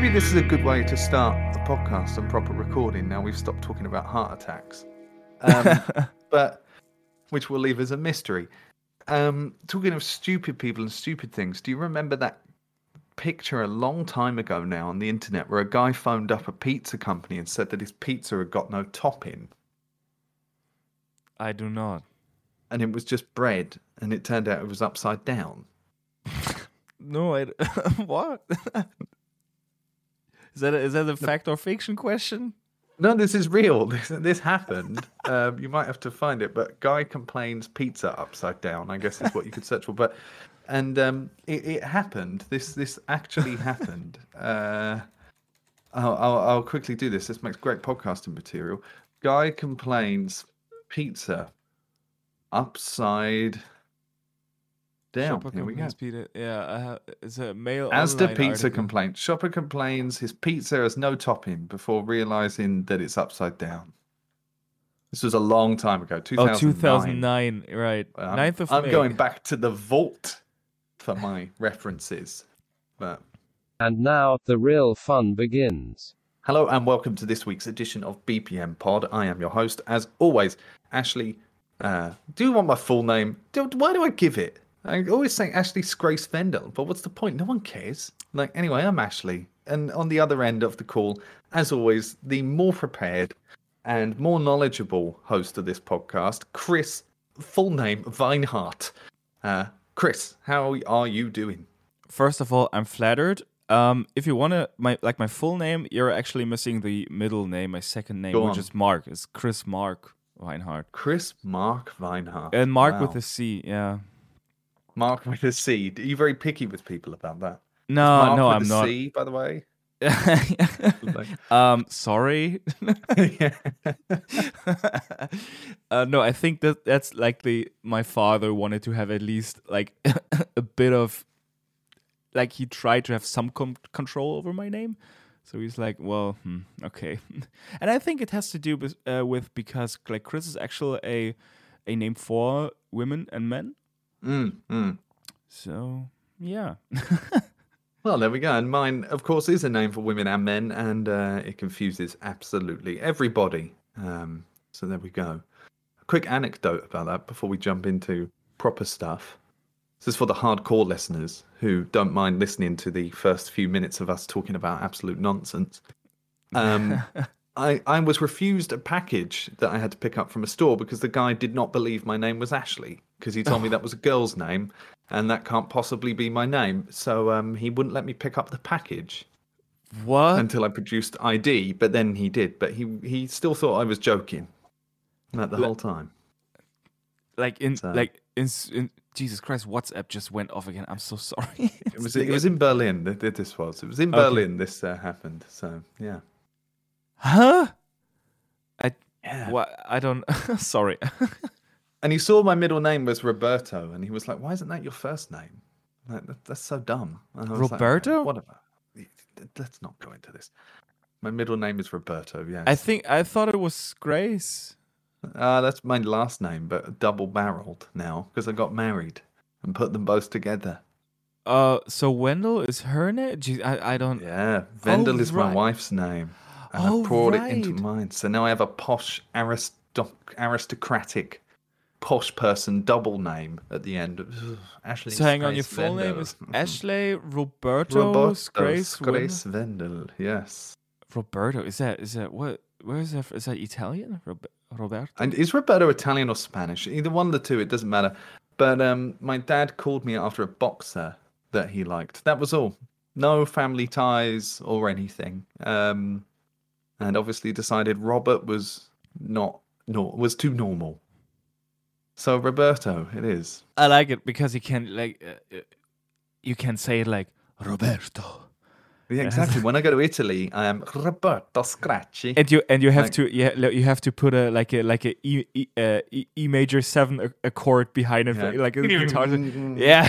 Maybe this is a good way to start the podcast and proper recording. Now we've stopped talking about heart attacks, um, but which we'll leave as a mystery. Um, talking of stupid people and stupid things, do you remember that picture a long time ago now on the internet where a guy phoned up a pizza company and said that his pizza had got no topping I do not. and it was just bread and it turned out it was upside down? No, I. what? Is that a, is that a fact or fiction question? No, this is real. This this happened. um, you might have to find it, but guy complains pizza upside down. I guess is what you could search for. But and um, it, it happened. This this actually happened. Uh, I'll, I'll I'll quickly do this. This makes great podcasting material. Guy complains pizza upside down. Shopper Here we go. Peter. Yeah, I have, it's a mail. As the pizza article. complaint, shopper complains his pizza has no topping before realizing that it's upside down. This was a long time ago, 2009. Oh, 2009, right? I'm, 9th of I'm May. going back to the vault for my references. But And now, the real fun begins. hello and welcome to this week's edition of BPM Pod. I am your host, as always, Ashley. Uh, do you want my full name? Do, why do I give it? I always say Ashley Grace Vendel, but what's the point? No one cares. Like anyway, I'm Ashley, and on the other end of the call, as always, the more prepared and more knowledgeable host of this podcast, Chris, full name Weinhardt. Uh, Chris, how are you doing? First of all, I'm flattered. Um, if you wanna my like my full name, you're actually missing the middle name, my second name, Go which on. is Mark. It's Chris Mark Weinhardt, Chris Mark Weinhardt. and Mark Wow. with a C. Yeah. Mark with a C. Are you very picky with people about that? No, no, I'm not. C, by the way. um, sorry. uh, no, I think that that's likely my father wanted to have at least like a bit of like he tried to have some com- control over my name. So he's like, well, hmm, okay, and I think it has to do with uh, with because like Chris is actually a a name for women and men. Mm, mm. So yeah, Well, there we go. And mine, of course, is a name for women and men, and uh, it confuses absolutely everybody. Um, so there we go. A quick anecdote about that before we jump into proper stuff. This is for the hardcore listeners who don't mind listening to the first few minutes of us talking about absolute nonsense. Um, I, I was refused a package that I had to pick up from a store because the guy did not believe my name was Ashley because he told me that was a girl's name and that can't possibly be my name. So um, he wouldn't let me pick up the package what? until I produced ID, but then he did. But he he still thought I was joking. Like the Le- whole time. like in So- like in, in Jesus Christ, WhatsApp just went off again. I'm so sorry. It was it was in Berlin that that this was. It was in Okay. Berlin this uh, happened. So yeah. Huh? I Yeah. what? I don't. sorry. And he saw my middle name was Roberto, and he was like, "Why isn't that your first name? Like, that, that's so dumb." And I was like, Roberto? whatever. Let's not go into this. My middle name is Roberto. Yes. I think I thought it was Grace. Uh, that's my last name, but double barreled now because I got married and put them both together. Uh, so Wendell is her name. Jeez, I I don't. Yeah, Vendel is my wife's name. And Oh, I brought it into right. mine. So now I have a posh, aristoc- aristocratic, posh person double name at the end. Ugh, Ashley. So hang on, your full name is Ashley Roberto Roberto Grace Grace Wendell? Vendel. Yes. Roberto is that is that what? Where is that? Is that Italian? Roberto. And is Roberto Italian or Spanish? Either one of the two, it doesn't matter. But um, my dad called me after a boxer that he liked. That was all. No family ties or anything. Um, and obviously decided Robert was not no was too normal. So Roberto, it is. I like it because you can like uh, uh, you can say it like Roberto, Yeah, exactly. when I go to Italy, I am Roberto Scratchy. and you and you have Like- to yeah you have to put a like a like a E E, uh, e, e major seven a- accord behind it Yeah. like a guitar. yeah.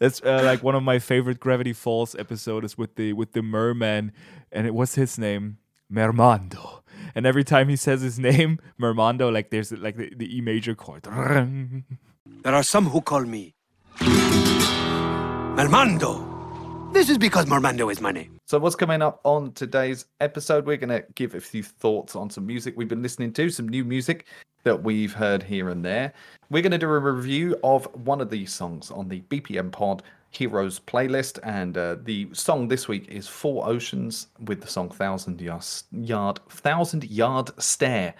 It's uh, like one of my favorite Gravity Falls episodes with the with the merman, and it was his name Mermando. And every time he says his name Mermando, like there's like the, the E major chord. There are some who call me Mermando. This is because Mermando is my name. So, what's coming up on today's episode? We're going to give a few thoughts on some music we've been listening to, some new music that we've heard here and there. We're going to do a review of one of these songs on the BPM Pod Heroes playlist. And uh, the song this week is Four Oceans with the song Thousand Yard, Thousand Yard Stare.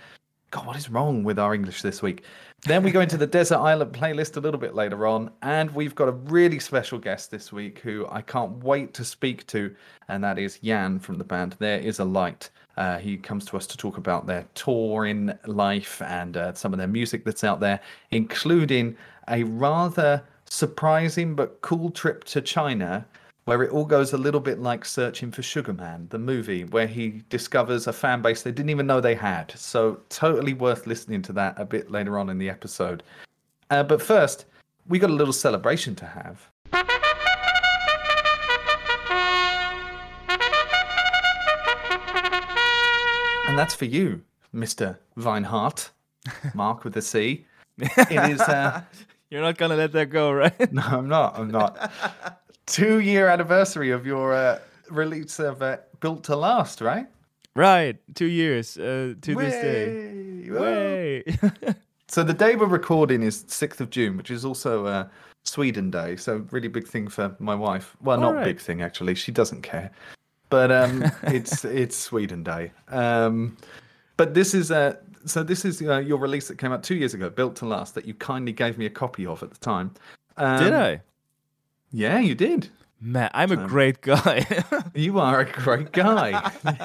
God, what is wrong with our English this week? Then we go into the Desert Island playlist a little bit later on, and we've got a really special guest this week who I can't wait to speak to, and that is Jan from the band There Is a Light. Uh, he comes to us to talk about their touring life and uh, some of their music that's out there, including a rather surprising but cool trip to China where it all goes a little bit like Searching for Sugar Man, the movie, where he discovers a fan base they didn't even know they had. So, totally worth listening to that a bit later on in the episode. Uh, but first, we got a little celebration to have. And that's for you, Mr. Weinhardt, Mark with a C. It is. Uh, You're not gonna let that go, right? no, I'm not. I'm not. Two year anniversary of your uh, release of uh, Built to Last, right? right. Two years uh, to this day. Way! Way. So the day we're recording is 6th of June, which is also uh, Sweden Day. So really big thing for my wife. Well, not Alright. big thing actually. She doesn't care, but um, it's it's Sweden Day. Um, but this is uh, so this is uh, your release that came out two years ago, Built to Last, that you kindly gave me a copy of at the time. Um, Did I? Yeah, you did. Man, I'm a great guy. You are a great guy.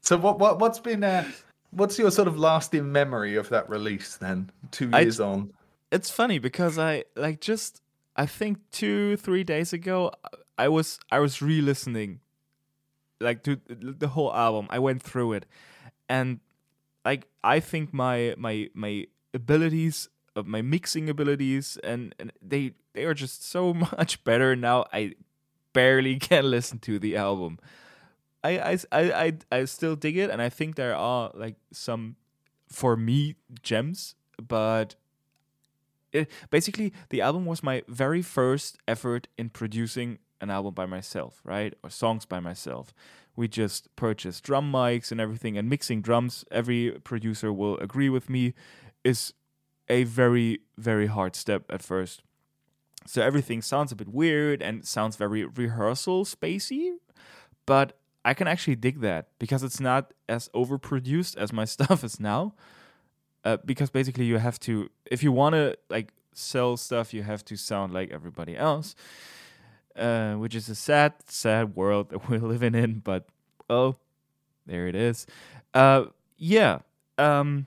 so what what what's been uh, what's your sort of lasting memory of that release then? Two I- years on. it's funny because I like just I think two three days ago I was I was re-listening like to the whole album. I went through it, and like I think my my my abilities of my mixing abilities and, and they they are just so much better now. I barely can listen to the album. I I I I, I still dig it, and I think there are like some for me gems, but it, basically the album was my very first effort in producing an album by myself right? Or songs by myself. We just purchased drum mics and everything and mixing drums every producer will agree with me is a very very hard step at first. So everything sounds a bit weird and sounds very rehearsal spacey but i can actually dig that because it's not as overproduced as my stuff is now uh, because basically you have to if you want to like sell stuff you have to sound like everybody else uh, which is a sad sad world that we're living in but oh there it is uh, yeah um,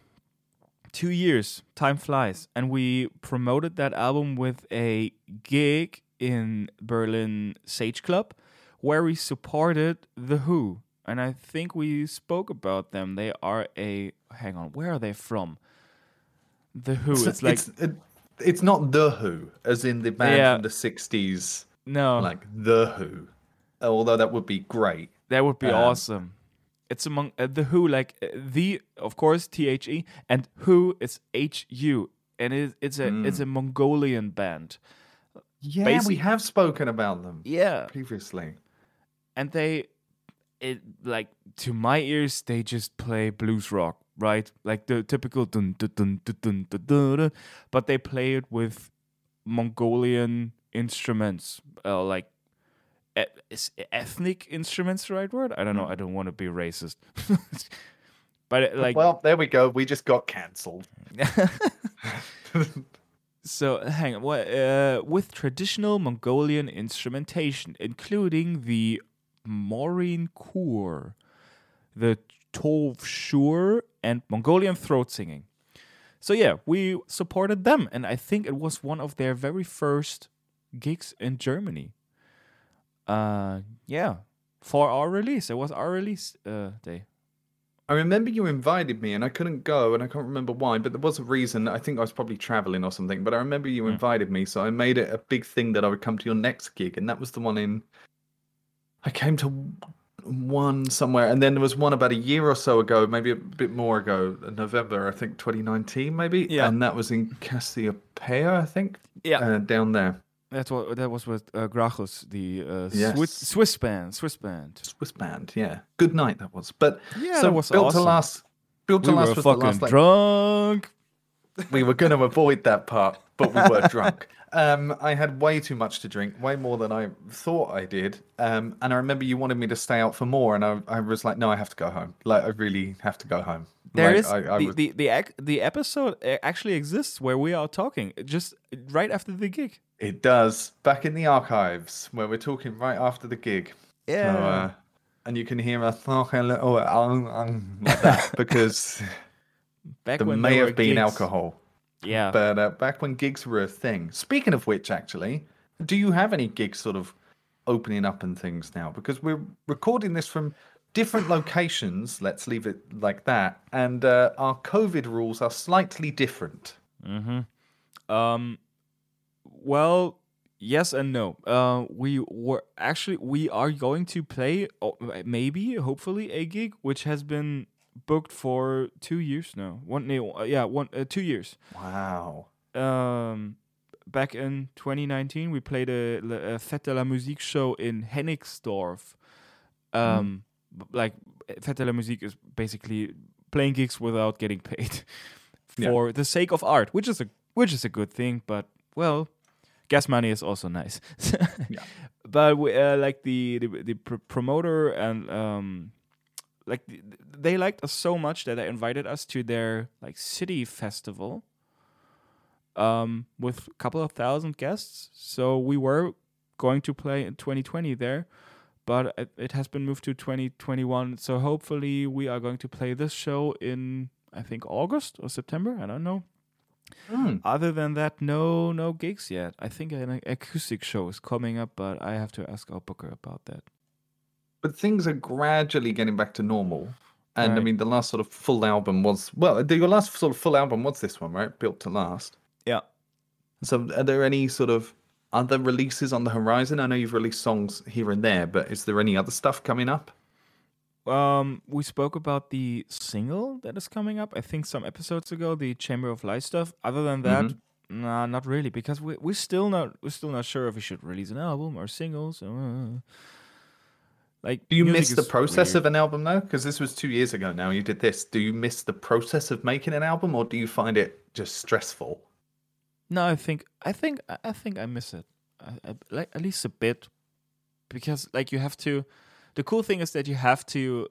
two years time flies and we promoted that album with a gig in berlin sage club where we supported the who and i think we spoke about them they are a hang on where are they from the Who. So it's like it's, it, it's not the Who, as in the band Yeah. from the '60s, no, like the Who. Although that would be great. that would be um, awesome. It's among uh, the Who, like uh, the of course T H E and Who is H U, and it, it's a it's a Mongolian band. Yeah, Basi- we have spoken about them Yeah, previously. and they it like to my ears they just play blues rock right like the typical dun dun dun dun dun dun, dun, dun, but they play it with mongolian instruments uh, like e- is ethnic instruments the right word i don't know i don't want to be racist but like well, there we go. We just got cancelled. So hang on, what, uh, with traditional Mongolian instrumentation, including the Morin Khuur, the Tovshuur, and Mongolian throat singing. So yeah, we supported them, and I think it was one of their very first gigs in Germany. Uh, yeah, for our release, it was our release uh, day. I remember you invited me and I couldn't go and I can't remember why, but there was a reason. I think I was probably traveling or something, but I remember you invited me, so I made it a big thing that I would come to your next gig, and that was the one in. I came to one somewhere, and then there was one about a year or so ago, maybe a bit more ago, November, I think 2019, maybe. Yeah. And that was in Cassiopeia, I think. Yeah. Uh, down there. That's what that was with uh, Grachos, the uh, Yes. Swiss, Swiss band. Swiss band. Swiss band, yeah. Good night that was. But Yeah, so that was built awesome. to last. Built to We last were was the fucking last. Like, drunk. we were going to avoid that part, but we were drunk. Um, I had way too much to drink, way more than I thought I did. Um, and I remember you wanted me to stay out for more, and I, I was like, no, I have to go home. Like, I really have to go home. There like, is I, I the, the the the episode actually exists where we are talking just right after the gig. It does. Back in the archives, where we're talking right after the gig. So, uh, and you can hear us talking a little um, um, like that because Back there may there have been gigs. alcohol. Yeah. But uh, back when gigs were a thing. Speaking of which, actually, do you have any gigs sort of opening up and things now? Because we're recording this from different locations. Let's leave it like that. And uh, our COVID rules are slightly different. Um, well, yes and no. Uh, we were actually we are going to play, oh, maybe, hopefully, a gig which has been booked for two years now. One, uh, yeah, one, uh, two years. Wow. Um, back in 2019, we played a, a Fête de la Musique show in Hennigsdorf. Um, b- like la Musique is basically playing gigs without getting paid Yeah. for the sake of art, which is a which is a good thing. But well, gas money is also nice. Yeah. But we, uh, like the the, the pr- promoter and um, like th- they liked us so much that they invited us to their like city festival um, with a couple of thousand guests. So we were going to play in 2020 there, but it, has been moved to 2021. So hopefully we are going to play this show in I think August or September. I don't know. Hmm. Other than that, no no gigs yet. I think an acoustic show is coming up, but I have to ask our booker about that. But things are gradually getting back to normal. And I mean, the last sort of full album was, well, your last sort of full album was this one, right? Built to Last. Yeah. So, are there any sort of other releases on the horizon? I know you've released songs here and there, but is there any other stuff coming up? Um, we spoke about the single that is coming up. I think some episodes ago, the Chamber of Light stuff. Other than that, Mm-hmm. nah, not really, because we we're still not we're still not sure if we should release an album or singles. Uh, like, Do you miss the process weird. of an album though? Because this was two years ago now. You did this. Do you miss the process of making an album, or do you find it just stressful? No, I think I think I- think I miss it, I, I, like at least a bit, because like you have to. The cool thing is that you have to,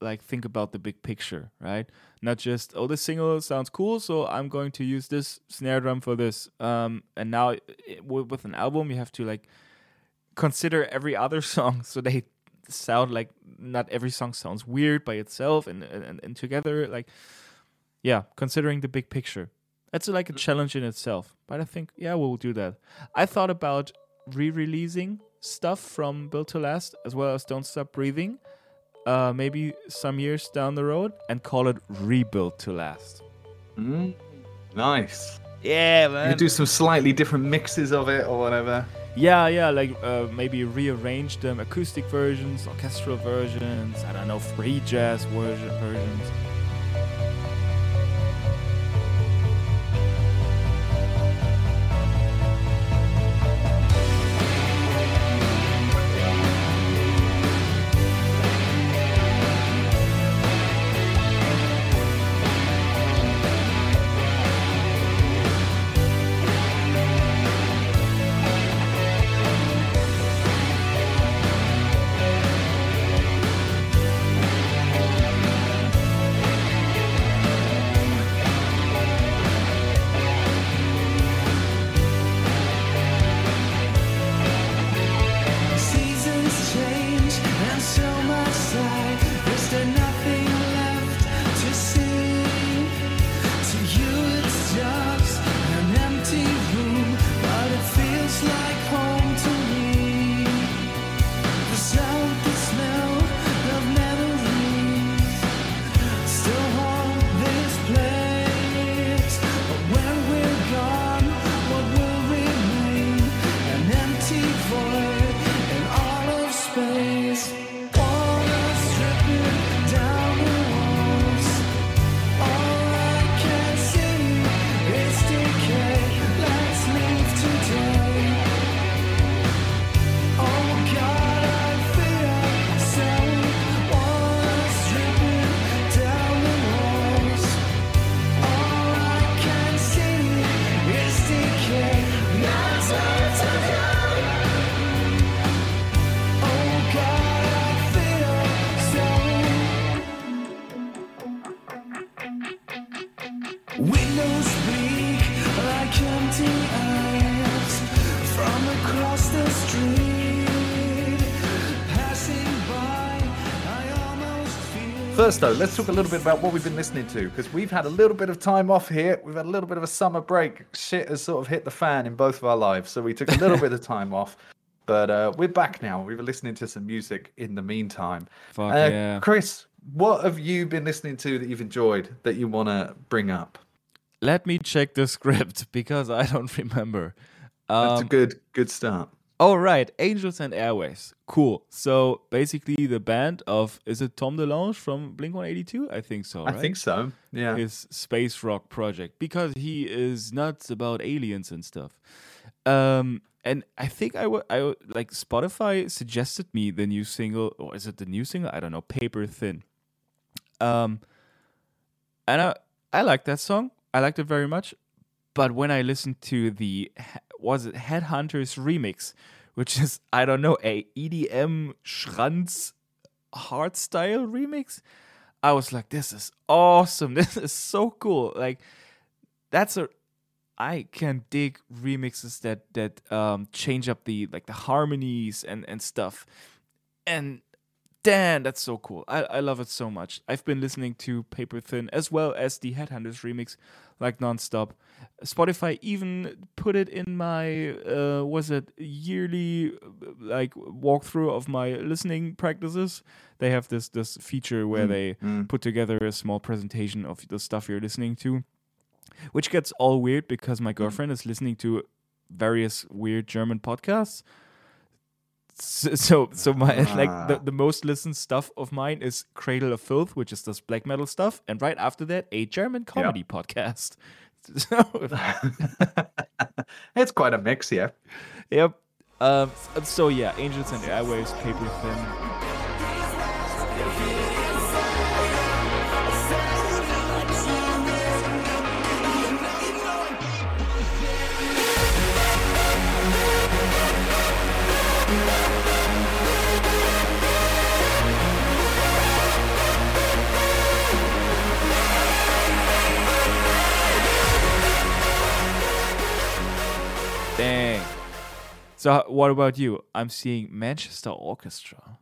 like, think about the big picture, right? Not just oh, this single sounds cool, so I'm going to use this snare drum for this. Um, and now i- i- with with an album, you have to like consider every other song, so they sound like not every song sounds weird by itself and and, and together, like yeah, considering the big picture. That's like a challenge in itself. But I think, yeah, we'll do that. I thought about re releasing stuff from Built to Last as well as Don't Stop Breathing, uh, maybe some years down the road, and call it Rebuild to Last. Mm, nice. Yeah, You man. could do some slightly different mixes of it or whatever. Yeah, yeah, like uh, maybe rearrange them acoustic versions, orchestral versions, I don't know, free jazz version, versions. First, though, let's talk a little bit about what we've been listening to because we've had a little bit of time off here. We've had a little bit of a summer break. Shit has sort of hit the fan in both of our lives, so we took a little bit of time off. But uh, we're back now. We were listening to some music in the meantime. Fuck Uh, yeah. Chris, what have you been listening to that you've enjoyed that you want to bring up? Let me check the script because I don't remember. That's a Um, good good start. Oh right, Angels and Airwaves. Cool. So basically, the band of is it Tom DeLonge from Blink One Eighty Two? I think so. I think so. Yeah. His space rock project because he is nuts about aliens and stuff. Um, and I think I would I would like Spotify suggested me the new single, or is it the new single? I don't know. Paper Thin. Um, and I I like that song. I liked it very much. But when I listened to the was it Headhunterz remix, which is I don't know a EDM Schranz hardstyle remix, I was like, this is awesome. This is so cool. Like that's a I can dig remixes that that um change up the like the harmonies and and stuff. And damn, that's so cool. I, I love it so much. I've been listening to Paper Thin as well as the Headhunterz remix like nonstop. Spotify even put it in my uh was it yearly like walkthrough of my listening practices. They have this this feature where mm, they mm. put together a small presentation of the stuff you're listening to which gets all weird because my mm. girlfriend is listening to various weird German podcasts. So, so, so my like the, the most listened stuff of mine is Cradle of Filth, which is this black metal stuff, and right after that, a German comedy podcast. So, it's quite a mix, yeah. yep. Um. So yeah, Angels and Airwaves, Paper Thin. Dang. So what about you? I'm seeing Manchester Orchestra.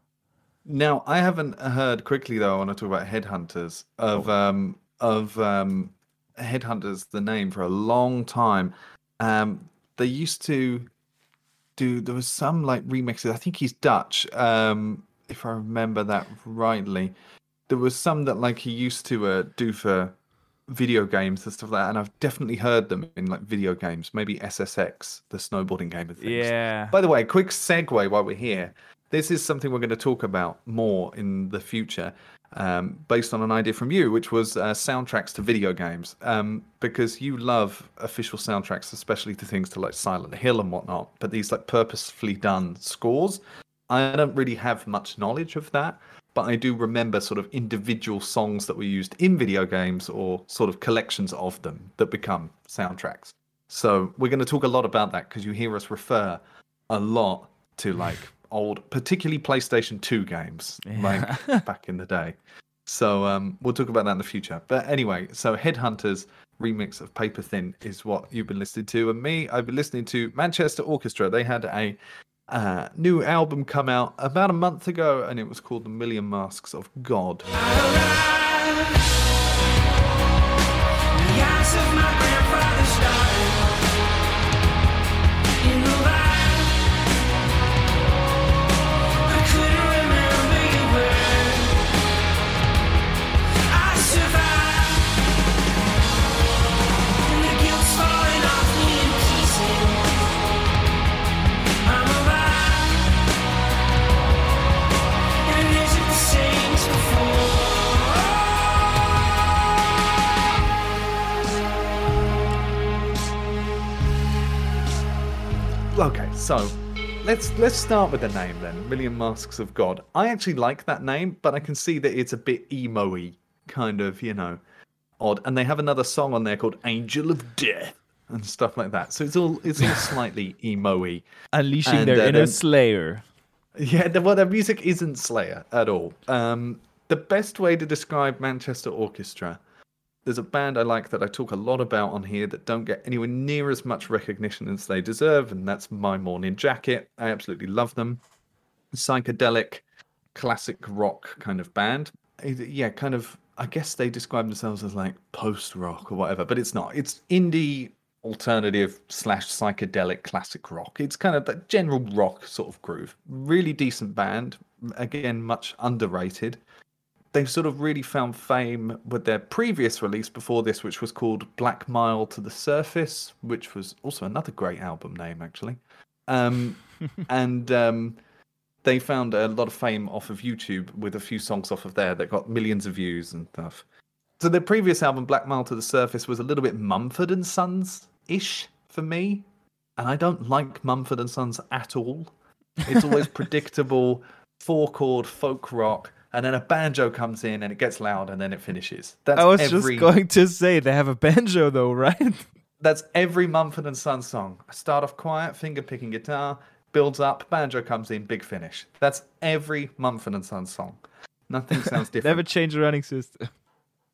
Now, I haven't heard quickly though. I want to talk about Headhunterz of um of um Headhunterz, the name for a long time. Um, they used to do. There was some like remixes. I think he's Dutch. Um, if I remember that rightly, there was some that like he used to uh, do for video games and stuff like that. And I've definitely heard them in like video games. Maybe SSX, the snowboarding game and things. Yeah. By the way, quick segue while we're here. This is something we're going to talk about more in the future, um, based on an idea from you, which was uh, soundtracks to video games. Um, because you love official soundtracks, especially to things to like Silent Hill and whatnot. But these like purposefully done scores, I don't really have much knowledge of that. But I do remember sort of individual songs that were used in video games or sort of collections of them that become soundtracks. So we're going to talk a lot about that because you hear us refer a lot to like old, particularly PlayStation 2 games, like back in the day. So um, we'll talk about that in the future. But anyway, so Headhunterz remix of Paper Thin is what you've been listening to, and me, I've been listening to Manchester Orchestra. They had a uh, new album come out about a month ago, and it was called The Million Masks of God. So let's let's start with the name then. Million Masks of God. I actually like that name, but I can see that it's a bit emo-y, kind of, you know, odd. And they have another song on there called Angel of Death and stuff like that. So it's all it's all slightly emo-y. Unleashing And, their uh, inner slayer. Yeah, the, well, their music isn't Slayer at all. Um, the best way to describe Manchester Orchestra there's a band I like that I talk a lot about on here that don't get anywhere near as much recognition as they deserve, and that's My Morning Jacket. I absolutely love them. Psychedelic, classic rock kind of band. Yeah, kind of. I guess they describe themselves as like post rock or whatever, but it's not. It's indie alternative slash psychedelic classic rock. It's kind of that general rock sort of groove. Really decent band. Again, much underrated they've sort of really found fame with their previous release before this, which was called Black Mile to the Surface, which was also another great album name, actually. Um, and um, they found a lot of fame off of YouTube with a few songs off of there that got millions of views and stuff. So their previous album, Black Mile to the Surface, was a little bit Mumford and Sons ish for me, and I don't like Mumford and Sons at all. It's always predictable, four chord folk rock, and then a banjo comes in and it gets loud and then it finishes. That's I was every, just going to say they have a banjo though, right? That's every Mumford and Sons song. Start off quiet, finger picking guitar, builds up, banjo comes in, big finish. That's every Mumford and Sons song. Nothing sounds different. Never change the running system.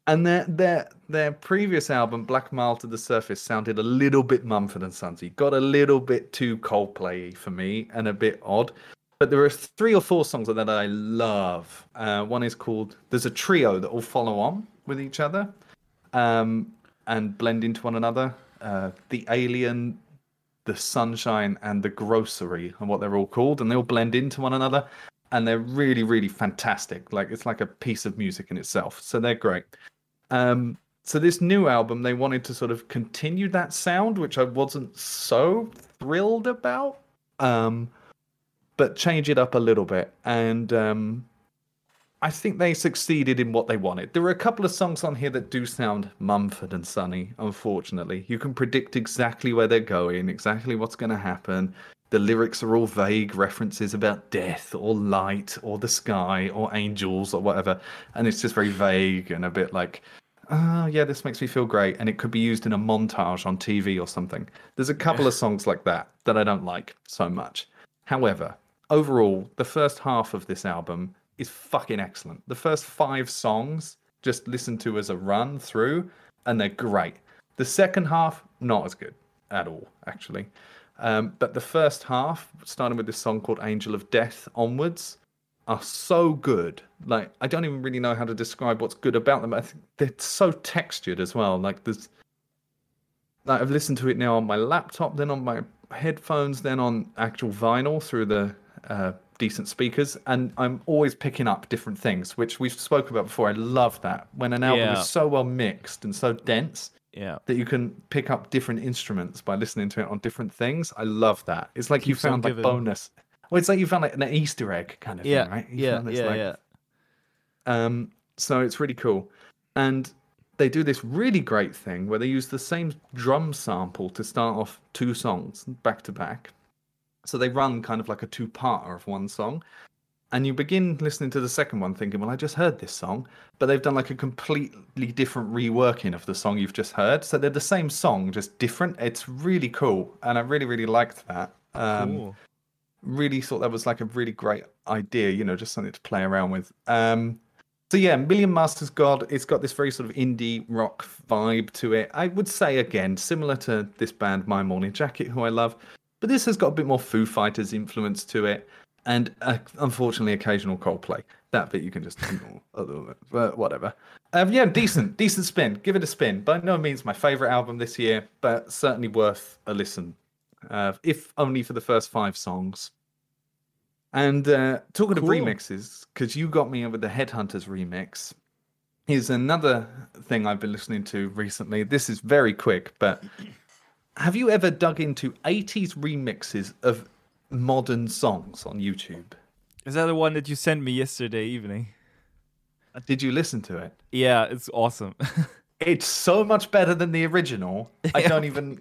And their their their previous album, Black Mile to the Surface, sounded a little bit Mumford and Sonsy. Got a little bit too Coldplay for me and a bit odd. But there are three or four songs that I love. Uh, one is called There's a trio that all follow on with each other um, and blend into one another. Uh, the Alien, the Sunshine, and the Grocery, and what they're all called, and they all blend into one another. And they're really, really fantastic. Like it's like a piece of music in itself. So they're great. Um, so this new album, they wanted to sort of continue that sound, which I wasn't so thrilled about, um, but change it up a little bit. And um, I think they succeeded in what they wanted. There are a couple of songs on here that do sound Mumford and Sonny. Unfortunately, you can predict exactly where they're going, exactly what's going to happen. The lyrics are all vague references about death or light or the sky or angels or whatever, and it's just very vague and a bit like, oh yeah, this makes me feel great, and it could be used in a montage on TV or something. There's a couple of songs like that that I don't like so much. However, overall, the first half of this album is fucking excellent. The first five songs just listen to as a run through, and they're great. The second half, not as good at all, actually. Um, but the first half, starting with this song called Angel of Death onwards, are so good. Like, I don't even really know how to describe what's good about them. I think they're so textured as well. Like, there's like I've listened to it now on my laptop, then on my headphones, then on actual vinyl through the uh, decent speakers, and I'm always picking up different things, which we've spoken about before. I love that when an album Yeah. is so well mixed and so dense Yeah. that you can pick up different instruments by listening to it on different things. I love that. It's like you Keeps on found like giving. bonus. Well, it's like you found like an Easter egg kind of Yeah. thing, right? You Yeah. Yeah. like, Yeah. um, so it's really cool. And they do this really great thing where they use the same drum sample to start off two songs back to back. So they run kind of like a two parter of one song. And you begin listening to the second one thinking, well, I just heard this song, but they've done like a completely different reworking of the song you've just heard. So they're the same song, just different. It's really cool. And I really, really liked that. Um, Cool. really thought that was like a really great idea, you know, just something to play around with. Um, so yeah, Million Masks of God, it's got this very sort of indie rock vibe to it. I would say again, similar to this band My Morning Jacket, who I love, but this has got a bit more Foo Fighters influence to it, and uh, unfortunately, occasional Coldplay. That bit you can just ignore, other but whatever. Um, yeah, decent, decent spin. Give it a spin. By no means my favorite album this year, but certainly worth a listen, uh, if only for the first five songs. And uh, talking Cool. of remixes, because you got me with the Headhunterz remix, is another thing I've been listening to recently. This is very quick, but have you ever dug into 80s remixes of modern songs on YouTube? Is that the one that you sent me yesterday evening? Did you listen to it? Yeah, it's awesome. It's so much better than the original. I don't even.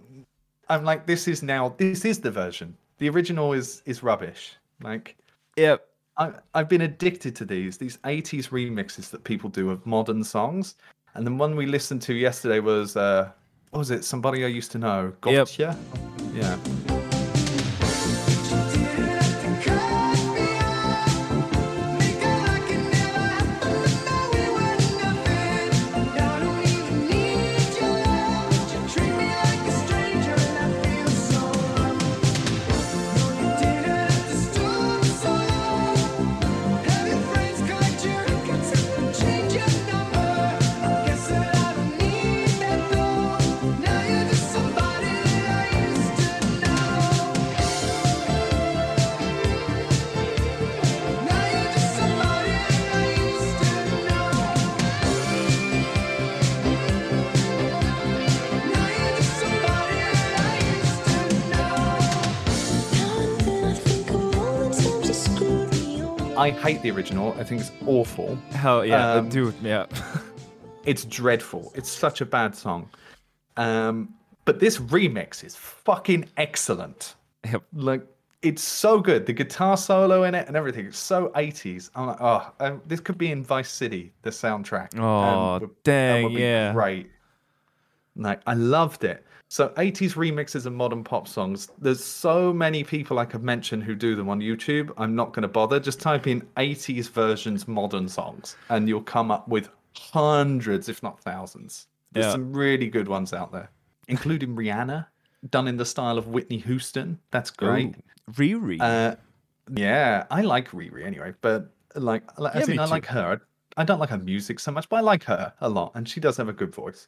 I'm like, this is now. This is the version. The original is is rubbish. Like, yeah. I, I've been addicted to these these 80s remixes that people do of modern songs. And the one we listened to yesterday was uh was it? Somebody I used to know. Yep. Gotcha. Yeah. I hate the original. I think it's awful. Hell yeah, Um, dude. Yeah. It's dreadful. It's such a bad song. Um, but this remix is fucking excellent. Yep. Like it's so good. The guitar solo in it and everything. It's so 80s. I'm like, oh, um, this could be in Vice City, the soundtrack. Oh, would- dang, would be yeah. Great. Like I loved it. So 80s remixes of modern pop songs. There's so many people I could mention who do them on YouTube. I'm not going to bother. Just type in 80s versions modern songs and you'll come up with hundreds, if not thousands. There's Yeah. some really good ones out there, including Rihanna, done in the style of Whitney Houston. That's great. Ooh, Riri. Uh, yeah, I like Riri anyway, but like, like Yeah, in, I like her. I don't like her music so much, but I like her a lot, and she does have a good voice.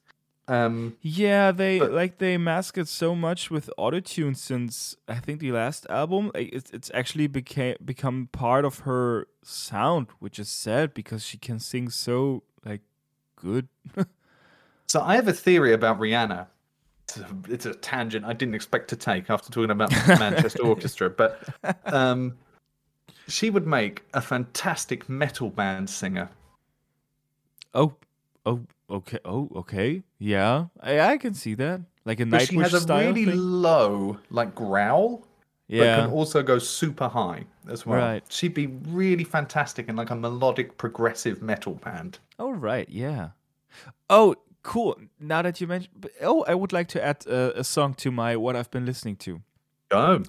Um, Yeah, they But- like they mask it so much with autotune since I think the last album. It's it's actually became become part of her sound, which is sad because she can sing so like good. so I have a theory about Rihanna. It's a, it's a tangent I didn't expect to take after talking about the Manchester Orchestra, but um, she would make a fantastic metal band singer. oh, oh, okay, oh, okay, yeah, I I can see that. Like a But she has a really thing. low, like growl, but Yeah, can also go super high as well. Right. She'd be really fantastic in like a melodic progressive metal band. Oh right, yeah. Oh, cool. Now that you mentioned, oh, I would like to add uh, a song to my what I've been listening to. Go.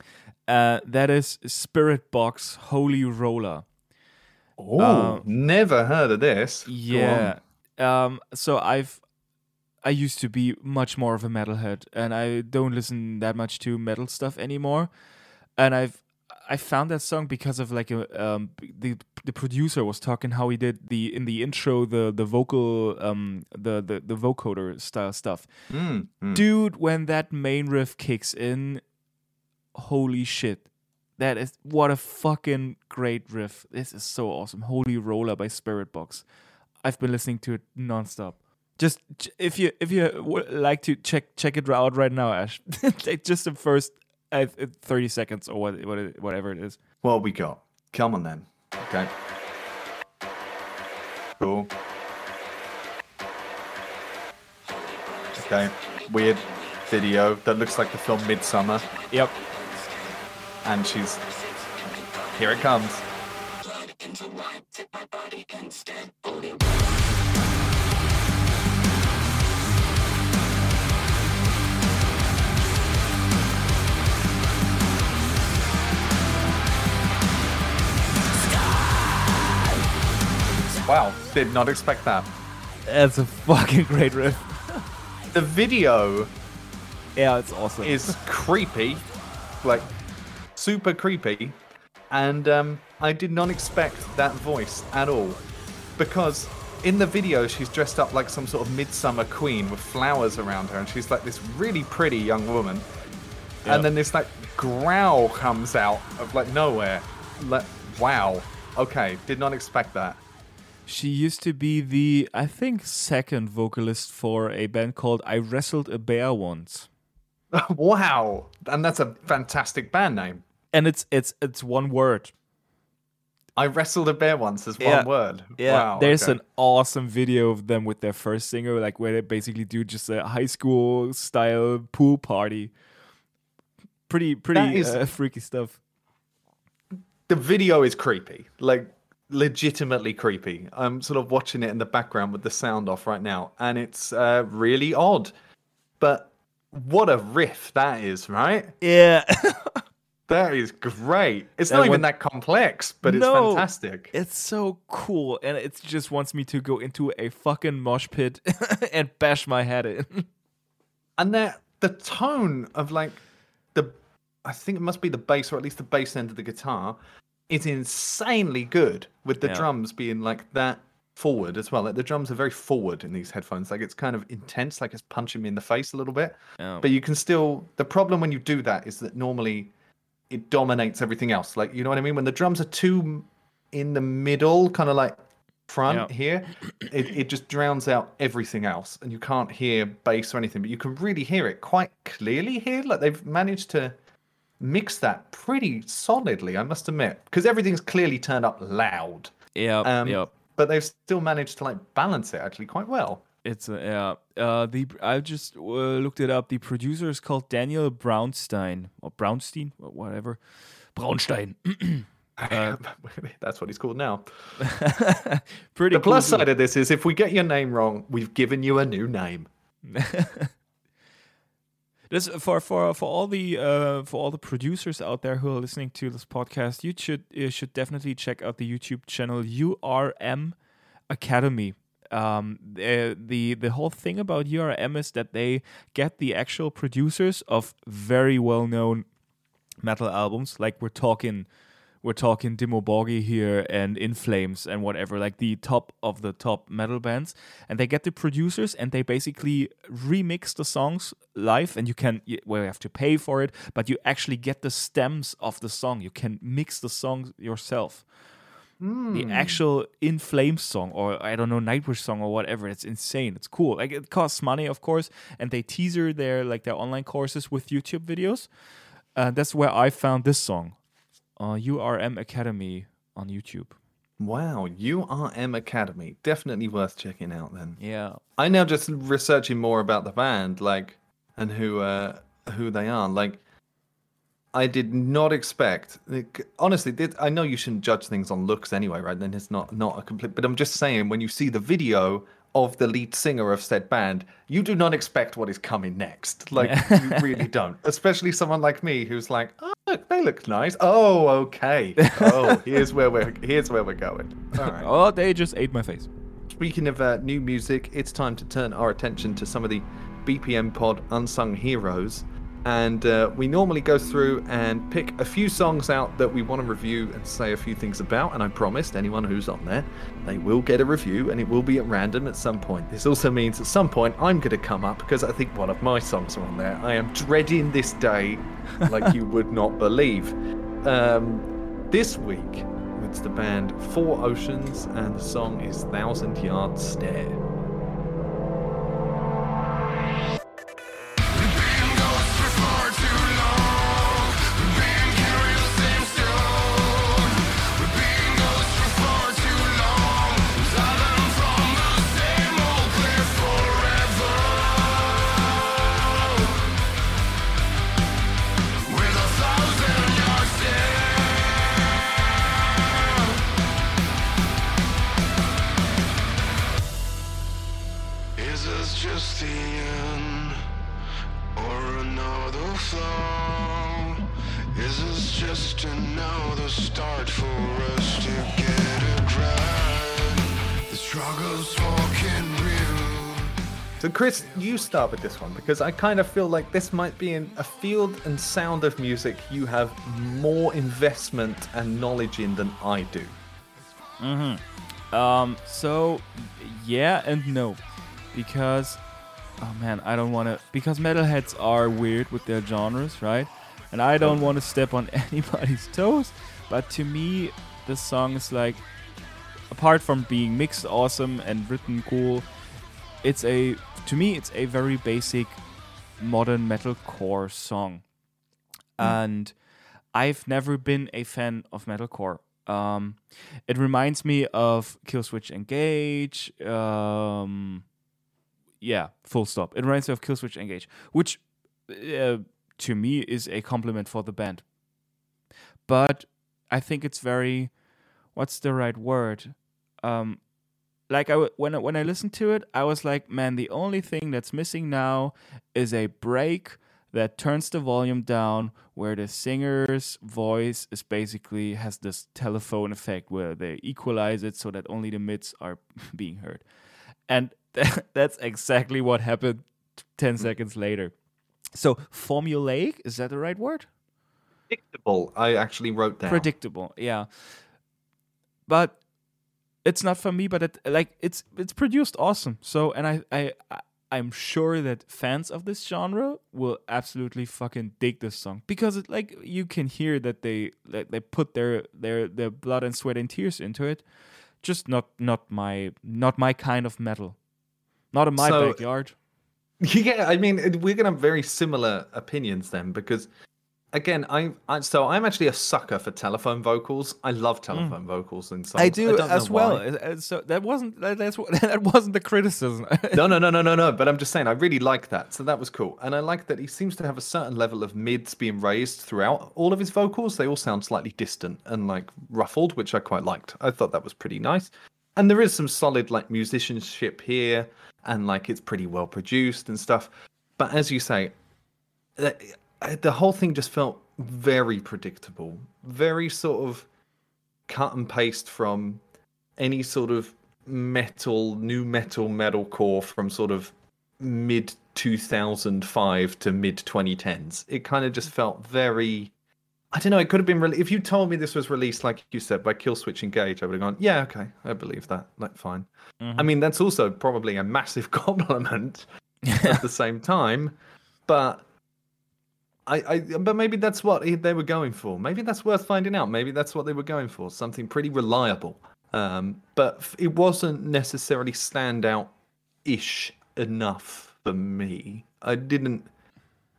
Uh, that is Spiritbox Holy Roller. Oh, Uh, never heard of this. Yeah. Um. So I've, I used to be much more of a metalhead, and I don't listen that much to metal stuff anymore. And I've, I found that song because of like a um the the producer was talking how he did the in the intro the the vocal um the the the vocoder style stuff. Mm, mm. Dude, when that main riff kicks in, holy shit. That is what a fucking great riff. This is so awesome. Holy Roller by Spiritbox. I've been listening to it nonstop. Just if you if you would like to check check it out right now, Ash. Just the first uh, thirty seconds or what, what it, whatever it is. What we got? Come on then. Okay. Cool. Okay. Weird video that looks like the film Midsommar, Yep. and she's here. It comes. Wow, did not expect that. That's a fucking great riff. The video Yeah, it's awesome. is creepy, like super creepy, and um, I did not expect that voice at all, because in the video she's dressed up like some sort of midsummer queen with flowers around her, and she's like this really pretty young woman, Yep. and then this like growl comes out of like nowhere, like wow, okay, did not expect that. She used to be the, I think, second vocalist for a band called I Wrestled a Bear Once. wow, and that's a fantastic band name. And it's it's it's one word. I wrestled a bear once as one Yeah. word. Yeah. wow, There's okay. an awesome video of them with their first singer, like where they basically do just a high school style pool party. Pretty pretty is- uh, freaky stuff. the video is creepy like legitimately creepy i'm sort of watching it in the background with the sound off right now and it's uh, really odd but what a riff that is right Yeah. that is great it's And not even that complex but it's No. fantastic it's so cool and it just wants me to go into a fucking mosh pit and bash my head in. and that the tone of like the i think it must be the bass or at least the bass end of the guitar is insanely good with the Yeah. drums being like that forward as well like the drums are very forward in these headphones like it's kind of intense like it's punching me in the face a little bit Yeah. but you can still the problem when you do that is that normally it dominates everything else like you know what i mean when the drums are too in the middle kind of like front Yeah. here it, it just drowns out everything else and you can't hear bass or anything but you can really hear it quite clearly here like they've managed to mix that pretty solidly, I must admit, because everything's clearly turned up loud. Yeah, Um, yeah. But they've still managed to like balance it actually quite well. It's a, yeah. Uh, the I just uh, looked it up. The producer is called Daniel Brownstein or Brownstein, or whatever. Brownstein. That's what he's called now. Pretty. The plus cool side of this is if we get your name wrong, we've given you a new name. This for for for all the uh, for all the producers out there who are listening to this podcast, you should you should definitely check out the YouTube channel URM Academy. Um, the, the the whole thing about URM is that they get the actual producers of very well known metal albums. Like we're talking, we're talking Dimmu Borgir here and In Flames and whatever, like the top of the top metal bands. And they get the producers and they basically remix the songs live. And you can, well, you have to pay for it, but you actually get the stems of the song. You can mix the songs yourself. The actual In Flames song, or I don't know, Nightwish song, or whatever. It's insane. It's cool. Like it costs money, of course, and they teaser their like their online courses with YouTube videos. Uh, that's where I found this song, uh, URM Academy on YouTube. Wow, URM Academy. Definitely worth checking out then. Yeah, I now just researching more about the band, like, and who uh who they are. Like, I did not expect. Like, honestly, I know you shouldn't judge things on looks anyway, right? Then it's not not a complete. But I'm just saying, when you see the video of the lead singer of said band, you do not expect what is coming next. Like, you really don't. Especially someone like me who's like, oh, look, they look nice. Oh, okay. Oh, here's where we're here's where we're going. All right. oh, they just ate my face. Speaking of uh, new music, it's time to turn our attention to some of the BPM Pod unsung heroes. And uh, we normally go through and pick a few songs out that we want to review and say a few things about. And I promised anyone who's on there, they will get a review and it will be at random at some point. This also means at some point I'm going to come up because I think one of my songs are on there. I am dreading this day like you would not believe. Um, this week, it's the band Four Oceans, and the song is Thousand Yard Stare. You start with this one because I kind of feel like this might be in a field and sound of music you have more investment and knowledge in than I do. Mhm. Um, so yeah and no, because oh man, I don't want to because metalheads are weird with their genres, right? And I don't want to step on anybody's toes, but to me, this song is like, apart from being mixed awesome and written cool, it's a to me it's a very basic modern metalcore song, and I've never been a fan of metalcore. Um, it reminds me of Killswitch Engage. Um, yeah, full stop. It reminds me of Killswitch Engage, which uh, to me is a compliment for the band. But I think it's very, what's the right word? Um, like I w- when I, when I listened to it, I was like, man, the only thing that's missing now is a break that turns the volume down where the singer's voice is basically has this telephone effect where they equalize it so that only the mids are being heard. And that's exactly what happened 10 mm. seconds later. So formulaic, is that the right word? Predictable, I actually wrote that. predictable yeah but it's not for me but it like it's it's produced awesome. So and i i I- i'm sure that fans of this genre will absolutely fucking dig this song because it like you can hear that they that they put their their their blood and sweat and tears into it. Just not not my not my kind of metal. Not in my So- backyard. Yeah, I mean, we're going to have very similar opinions then because again, I, I so I'm actually a sucker for telephone vocals. I love telephone vocals and songs. Mm. I do don't as well. why. Uh, uh, So that wasn't that's what that wasn't the criticism. no, no, no, no, no, no. But I'm just saying, I really like that. So that was cool, and I like that he seems to have a certain level of mids being raised throughout all of his vocals. They all sound slightly distant and like ruffled, which I quite liked. I thought that was pretty nice. And there is some solid like musicianship here, and like it's pretty well produced and stuff. But as you say, the, the whole thing just felt very predictable, very sort of cut and paste from any sort of metal, new metal, metalcore from sort of mid 2005 to mid 2010s. It kind of just felt very. I don't know. It could have been. really. if you told me this was released, like you said, by Killswitch Engage, I would have gone, "Yeah, okay, I believe that. Like, fine." Mm-hmm. I mean, that's also probably a massive compliment at the same time, but I, I, but maybe that's what they were going for. Maybe that's worth finding out. Maybe that's what they were going for. Something pretty reliable. Um, but it wasn't necessarily standout-ish enough for me. I didn't,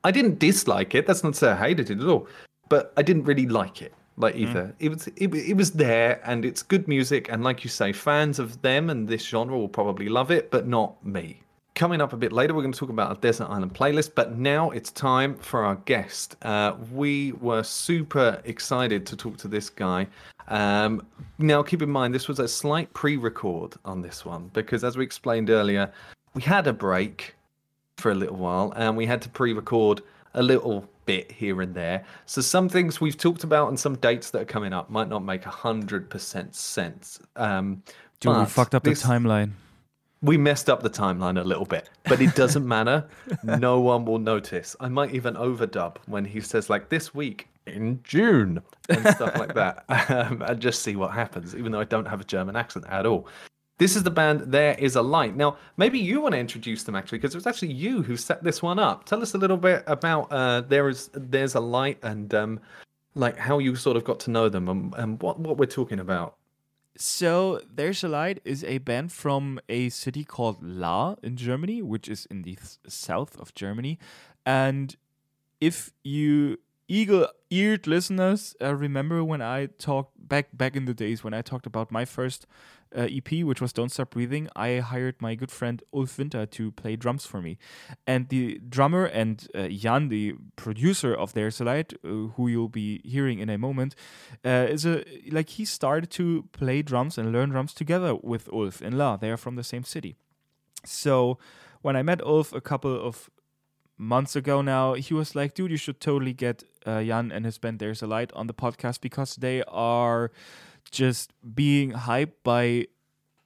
I didn't dislike it. That's not to say I hated it at all, but I didn't really like it. Like either it was, it, it was there, and it's good music, and like you say, fans of them and this genre will probably love it, but not me. Coming up a bit later, we're going to talk about a Desert Island playlist, but now it's time for our guest. Uh, we were super excited to talk to this guy. Um, now, keep in mind, this was a slight pre record on this one because, as we explained earlier, we had a break for a little while and we had to pre record a little bit here and there. So, some things we've talked about and some dates that are coming up might not make 100% sense. Um, Dude, we fucked up this- the timeline. We messed up the timeline a little bit, but it doesn't matter. No one will notice. I might even overdub when he says like this week in June and stuff like that, um, and just see what happens. Even though I don't have a German accent at all. This is the band There Is a Light. Now, maybe you want to introduce them actually, because it was actually you who set this one up. Tell us a little bit about uh, There Is There's a Light and um, like how you sort of got to know them and, and what what we're talking about. So There's a Light is a band from a city called Lahr in Germany, which is in the s- south of Germany. And if you eagle-eared listeners uh, remember when I talked back back in the days when I talked about my first uh, EP, which was Don't Stop Breathing, I hired my good friend Ulf Winter to play drums for me. And the drummer and uh, Jan, the producer of There's a Light, uh, who you'll be hearing in a moment, uh, is a like he started to play drums and learn drums together with Ulf in Lahr. They are from the same city. So when I met Ulf a couple of months ago now, he was like, dude, you should totally get uh, Jan and his band There's a Light on the podcast because they are just being hyped by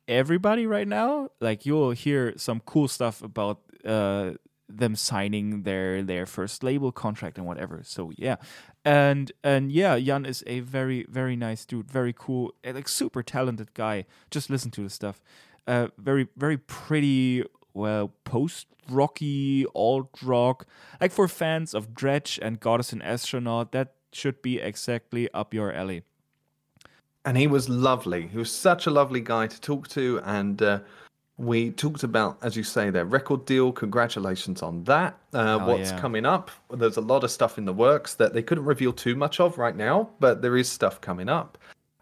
everybody right now. Like you'll hear some cool stuff about uh, them signing their their first label contract and whatever. So yeah, and and yeah, Jan is a very very nice dude, very cool, like super talented guy. Just listen to the stuff. Uh, very very pretty. Well, post rocky, alt rock, like for fans of Dredg and God Is an Astronaut, that should be exactly up your alley. and he was lovely. He was such a lovely guy to talk to, and uh, we talked about, as you say, their record deal. Congratulations on that. Uh, what's yeah. coming up? There's a lot of stuff in the works that they couldn't reveal too much of right now, but there is stuff coming up,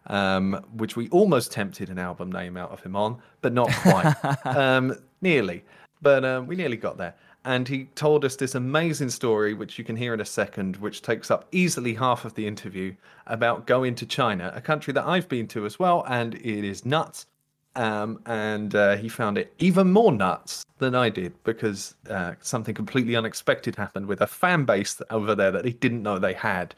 um, which we almost tempted an album name out of him on, but not quite. um, nearly, but um, we nearly got there. And he told us this amazing story, which you can hear in a second, which takes up easily half of the interview about going to China, a country that I've been to as well, and it is nuts. Um, and uh, he found it even more nuts than I did because uh, something completely unexpected happened with a fan base over there that he didn't know they had.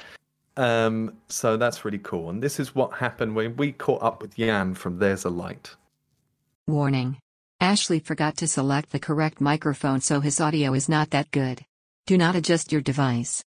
Um, so that's really cool. And this is what happened when we caught up with Jan from There's a Light. Warning. Ashley forgot to select the correct microphone so his audio is not that good. Do not adjust your device.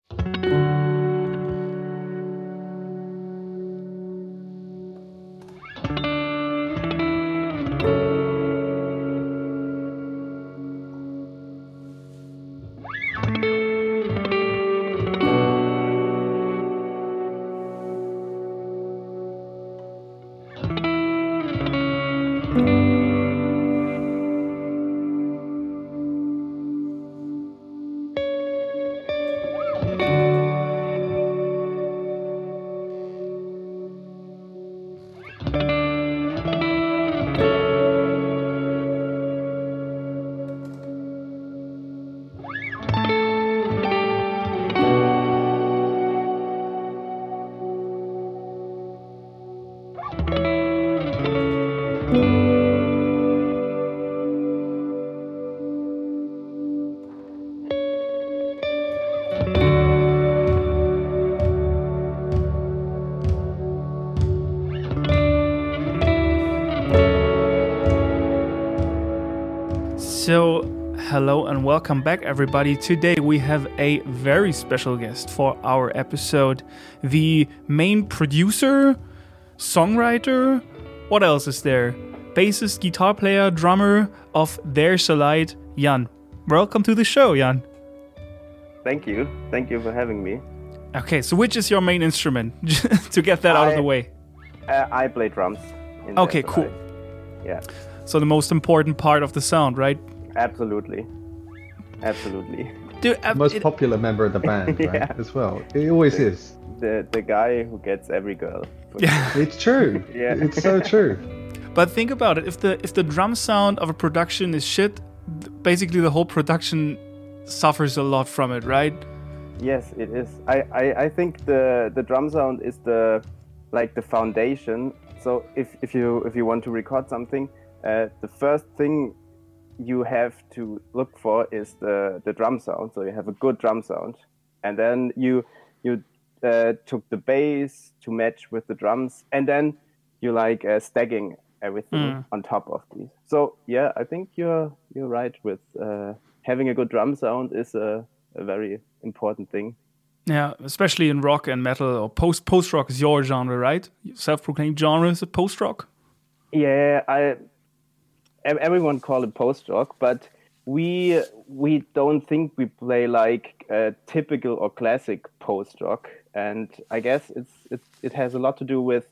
Welcome back, everybody. Today we have a very special guest for our episode the main producer, songwriter, what else is there? Bassist, guitar player, drummer of There's a Light, Jan. Welcome to the show, Jan. Thank you. Thank you for having me. Okay, so which is your main instrument? to get that out of the way. Uh, I play drums. Okay, cool. Yeah, So, the most important part of the sound, right? absolutely. Absolutely. Do, uh, Most it- popular member of the band, right? Yeah. As well. It always is. The the guy who gets every girl. Yeah. It's true. Yeah. It's so true. But think about it: if the if the drum sound of a production is shit, basically the whole production suffers a lot from it, right? Yes, it is. I, I, I think the the drum sound is the like the foundation. So if, if you if you want to record something, uh, the first thing you have to look for is the the drum sound. So you have a good drum sound, and then you you uh, took the bass to match with the drums, and then you like uh, stacking everything Mm. on top of these. So yeah, I think you're you're right with uh, having a good drum sound is a, a very important thing. Yeah, especially in rock and metal or post post rock is your genre, right? Self-proclaimed genre is it post rock? Yeah, I everyone call it post rock, but we we don't think we play like uh, typical or classic post rock, and I guess it's it it has a lot to do with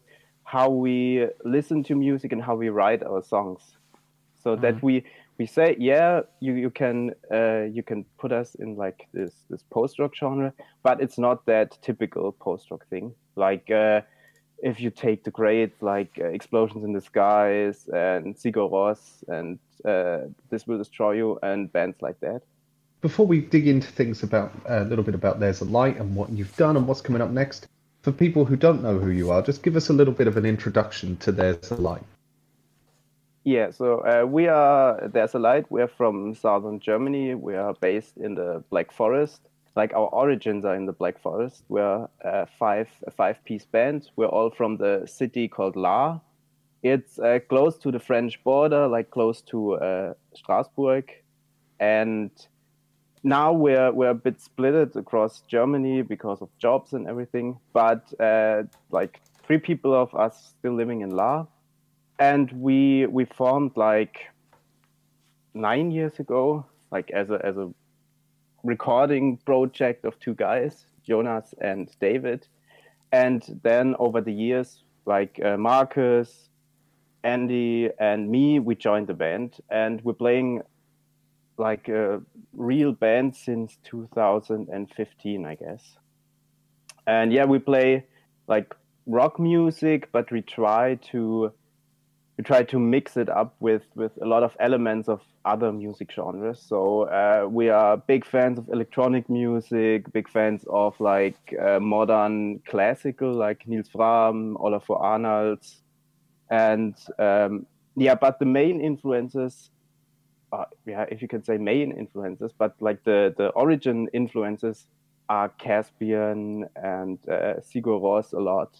how we listen to music and how we write our songs, so that we we say yeah you you can uh, you can put us in like this this post rock genre, but it's not that typical post rock thing. Like. Uh, if you take the great like uh, explosions in the skies and Sigur Rós and uh, this will destroy you and bands like that. Before we dig into things about a little bit about There's a Light and what you've done and what's coming up next, for people who don't know who you are, just give us a little bit of an introduction to There's a Light. yeah so uh, we are there's a light we're from southern germany. We are based in the black forest like our origins are in the black forest we're a five a five piece band. We're all from the city called Lahr. It's uh, close to the french border like close to uh, strasbourg. And now we're we're a bit splitted across Germany because of jobs and everything. But uh, like three people of us still living in Lahr, and we we formed like nine years ago, like as a as a recording project of two guys, Jonas and David, and then over the years, like uh, Marcus, Andy, and me, we joined the band, and we're playing like a real band since 2015, I guess. And yeah, we play like rock music, but we try to we try to mix it up with with a lot of elements of other music genres. So uh, we are big fans of electronic music, big fans of like uh, modern classical, like Nils Frahm, Olafur Arnalds, and um, yeah. But the main influences uh, yeah, if you can say main influences, but like the the origin influences are Caspian and uh, Sigur Rós a lot.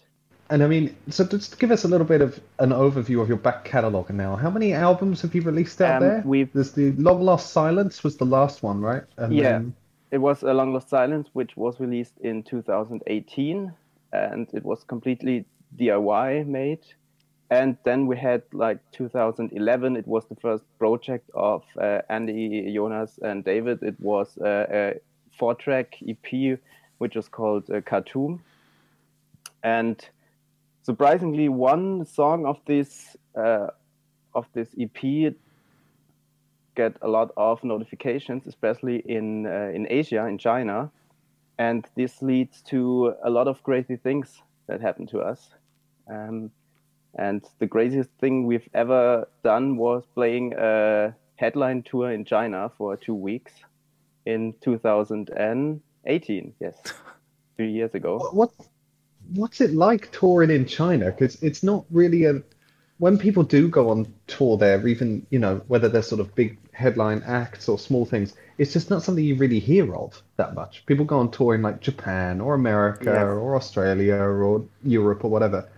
And I mean, so just give us a little bit of an overview of your back catalogue now. How many albums have you released out Um, there? we've- There's the Long Lost Silence was the last one, right? And Yeah. then- It was A Long Lost Silence, which was released in 2018, and it was completely DIY made. And then we had like 2011. It was the first project of uh, Andy, Jonas, and David. It was uh, a four-track EP, which was called uh, Khartoum. And surprisingly, one song of this uh, of this EP get a lot of notifications, especially in uh, in Asia, in China, and this leads to a lot of crazy things that happen to us. Um, and the craziest thing we've ever done was playing a headline tour in China for two weeks in 2018. Yes, three years ago. What, what what's it like touring in China? Because it's not really a when people do go on tour there, even you know whether they're sort of big headline acts or small things, it's just not something you really hear of that much. People go on tour in like Japan or America Yes. or Australia or Europe or whatever.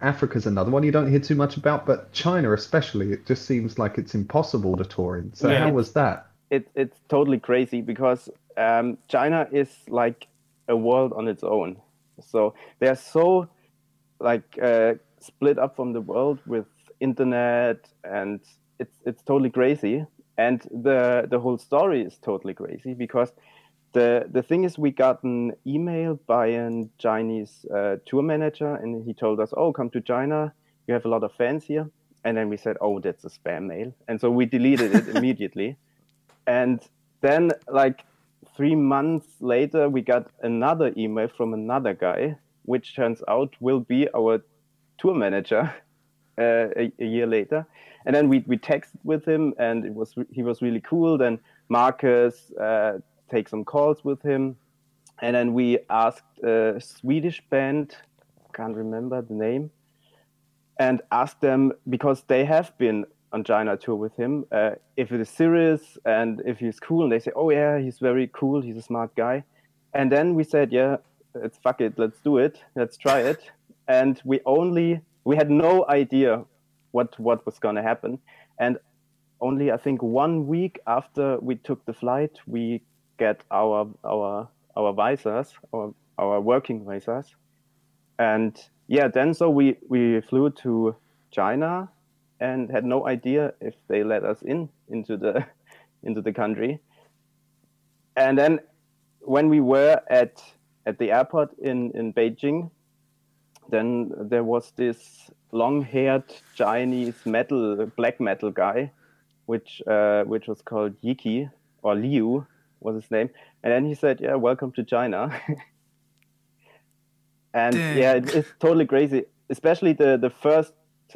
Africa's another one you don't hear too much about, but China especially, it just seems like it's impossible to tour in. So Yeah. how was that? it, it's totally crazy because um, China is like a world on its own. So they're so like uh, split up from the world with internet, and it's it's totally crazy. And the the whole story is totally crazy because the the thing is we got an email by a Chinese uh, tour manager, and he told us, "Oh, come to China. You have a lot of fans here." And then we said, "Oh, that's a spam mail," and so we deleted it immediately. And then, like three months later, we got another email from another guy, which turns out will be our tour manager uh, a, a year later. And then we, we texted with him, and it was he was really cool. Then Marcus uh, take some calls with him, and then we asked a Swedish band, can't remember the name, and asked them because they have been on China tour with him uh, if it is serious and if he's cool. And they say, "Oh yeah, he's very cool. He's a smart guy." And then we said, "Yeah, it's fuck it. Let's do it. Let's try it." And we only we had no idea what what was going to happen, and only I think one week after we took the flight, we get our our our visas, or our working visas, and yeah, then so we we flew to China and had no idea if they let us in into the into the country. And then when we were at at the airport in in Beijing, then there was this long-haired Chinese metal black metal guy, which uh, which was called Yiki or Liu was his name. And then he said, "Yeah, welcome to China." and Dang. yeah, it, it's totally crazy. Especially the the first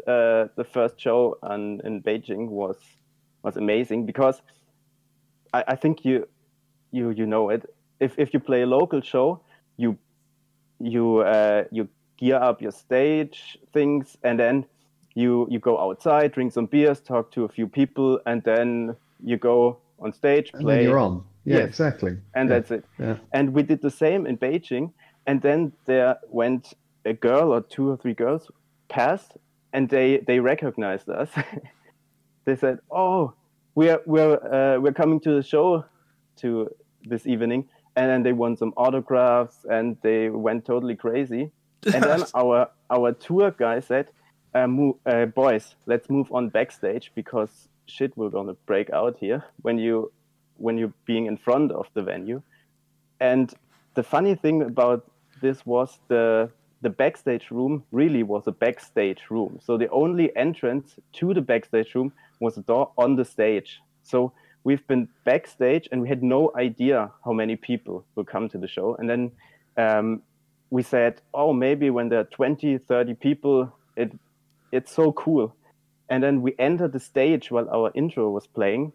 uh, the first show on, in Beijing was was amazing because I, I think you you you know it. If if you play a local show, you you uh, you gear up your stage things, and then you you go outside, drink some beers, talk to a few people, and then you go on stage, And then you're on. Yeah, Yes. exactly. and Yeah. that's it. Yeah. And we did the same in Beijing. And then there went a girl or two or three girls past, and they they recognized us. they said, "Oh, we're we're uh, we're coming to the show to this evening." And then they won some autographs, and they went totally crazy. And then our our tour guy said, uh, mo- uh, "Boys, let's move on backstage because shit will gonna break out here when you when you're being in front of the venue." And the funny thing about this was the the backstage room really was a backstage room. So the only entrance to the backstage room was a door on the stage. So we've been backstage and we had no idea how many people will come to the show. And then um, we said, oh, maybe when there are 20, 30 people, it it's so cool. And then we entered the stage while our intro was playing,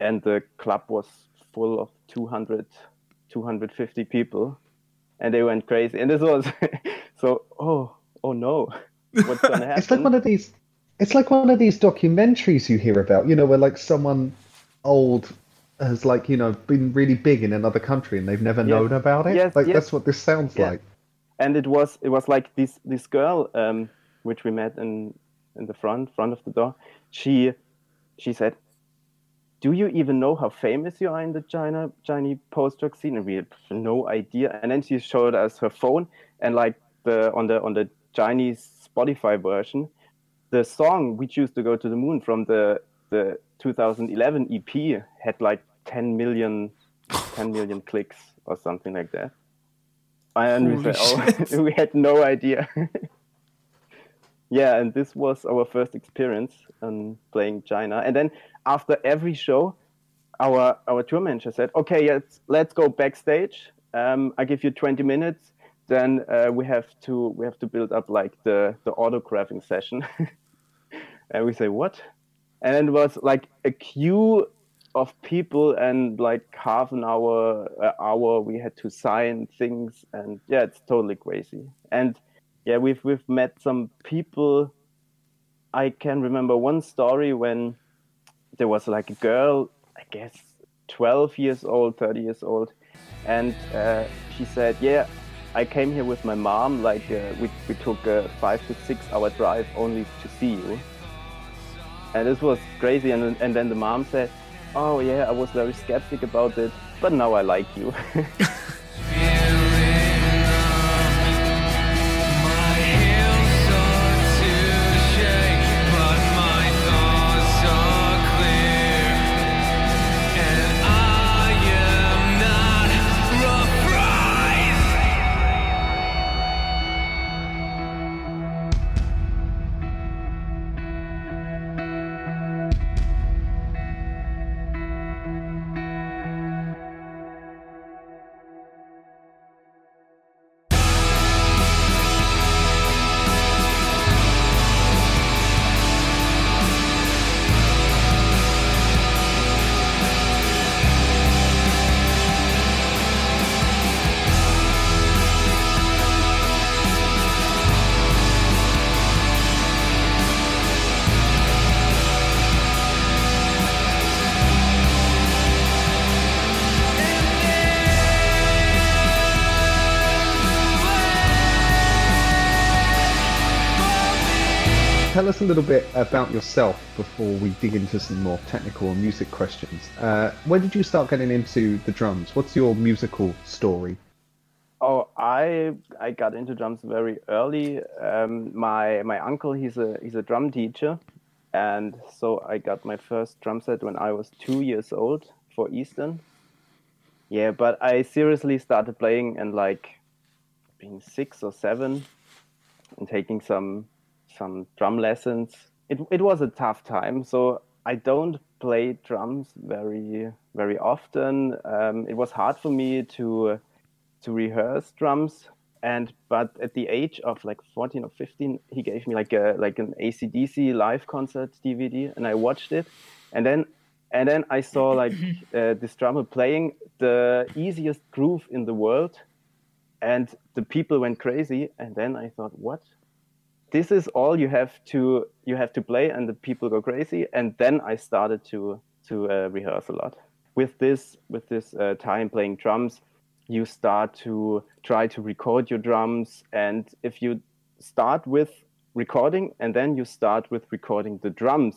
and the club was full of 200, 250 people, and they went crazy. And this was so, oh, oh no, what's gonna happen? It's like one of these. It's like one of these documentaries you hear about, you know, where like someone old has like you know been really big in another country and they've never Yes. known about it. Yes, like yes. that's what this sounds Yeah. like. and it was it was like this this girl um, which we met in in the front front of the door. She she said, "Do you even know how famous you are in the China Chinese post rock scene?" And we had no idea. And then she showed us her phone and like the on the on the Chinese Spotify version, the song "We Choose to Go to the Moon" from the the 2011 EP had like 10 million 10 million clicks or something like that. And we Holy said, oh, we had no idea. yeah, and this was our first experience on playing China. And then after every show, our our tour manager said, "Okay, yes, let's go backstage. Um, I give you 20 minutes. Then uh, we have to we have to build up like the the autographing session." and we say, "What?" And it was like a queue of people and like half an hour hour we had to sign things and yeah it's totally crazy and yeah we've we've met some people i can remember one story when there was like a girl i guess 12 years old 30 years old and uh, she said yeah I came here with my mom. Like uh, we we took a five to six hour drive only to see you, and this was crazy. And and then the mom said, "Oh yeah, I was very skeptic about it, but now I like you." little bit about yourself before we dig into some more technical music questions. Uh, when did you start getting into the drums? What's your musical story? Oh, I I got into drums very early. Um, my my uncle he's a he's a drum teacher, and so I got my first drum set when I was two years old for Eastern. Yeah, but I seriously started playing and like being six or seven, and taking some some drum lessons. It it was a tough time, so I don't play drums very very often. Um, it was hard for me to to rehearse drums and but at the age of like 14 or 15 he gave me like a like an acdc live concert dvd and i watched it and then and then i saw like uh, this drummer playing the easiest groove in the world and the people went crazy and then i thought what this is all you have to you have to play and the people go crazy. And then i started to to uh, rehearse a lot. With this with this uh, time playing drums you start to try to record your drums. And if you start with recording and then you start with recording the drums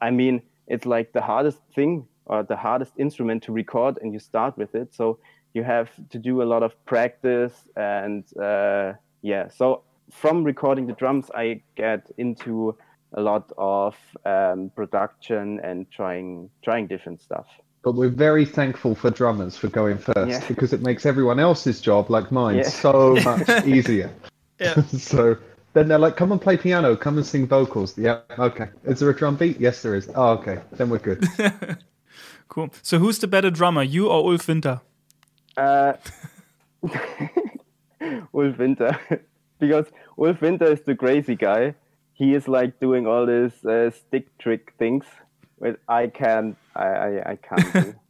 i mean it's like the hardest thing or the hardest instrument to record and you start with it. So you have to do a lot of practice and uh, yeah. So from recording the drums i get into a lot of um, production and trying trying different stuff But we're very thankful for drummers for going first Yeah. because it makes everyone else's job, like mine, Yeah. so much easier. Yeah. so then they're like, come and play piano, come and sing vocals. Yeah, okay. Is there a drum beat? Yes, there is. Oh, okay. Then we're good. Cool. So who's the better drummer, you or Ulf Winter? Uh, Ulf Winter, because Ulf Winter is the crazy guy. He is like doing all these uh, stick trick things, but I can't. I I, I can't do.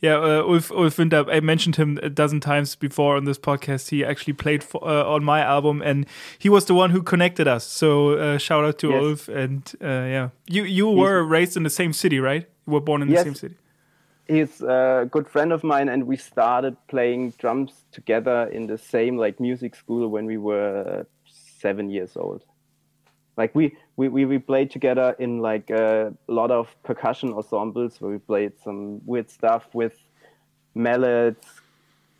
Yeah, uh, Ulf, Ulf Winter, I mentioned him a dozen times before on this podcast. He actually played for, uh, on my album, and he was the one who connected us. So uh, shout out to Yes. Ulf. And uh, yeah, you you were raised in the same city, right? You were born in the Yes. same city. He's a good friend of mine, and we started playing drums together in the same like music school when we were seven years old. Like we we, we, we played together in like a lot of percussion ensembles where we played some weird stuff with mallets,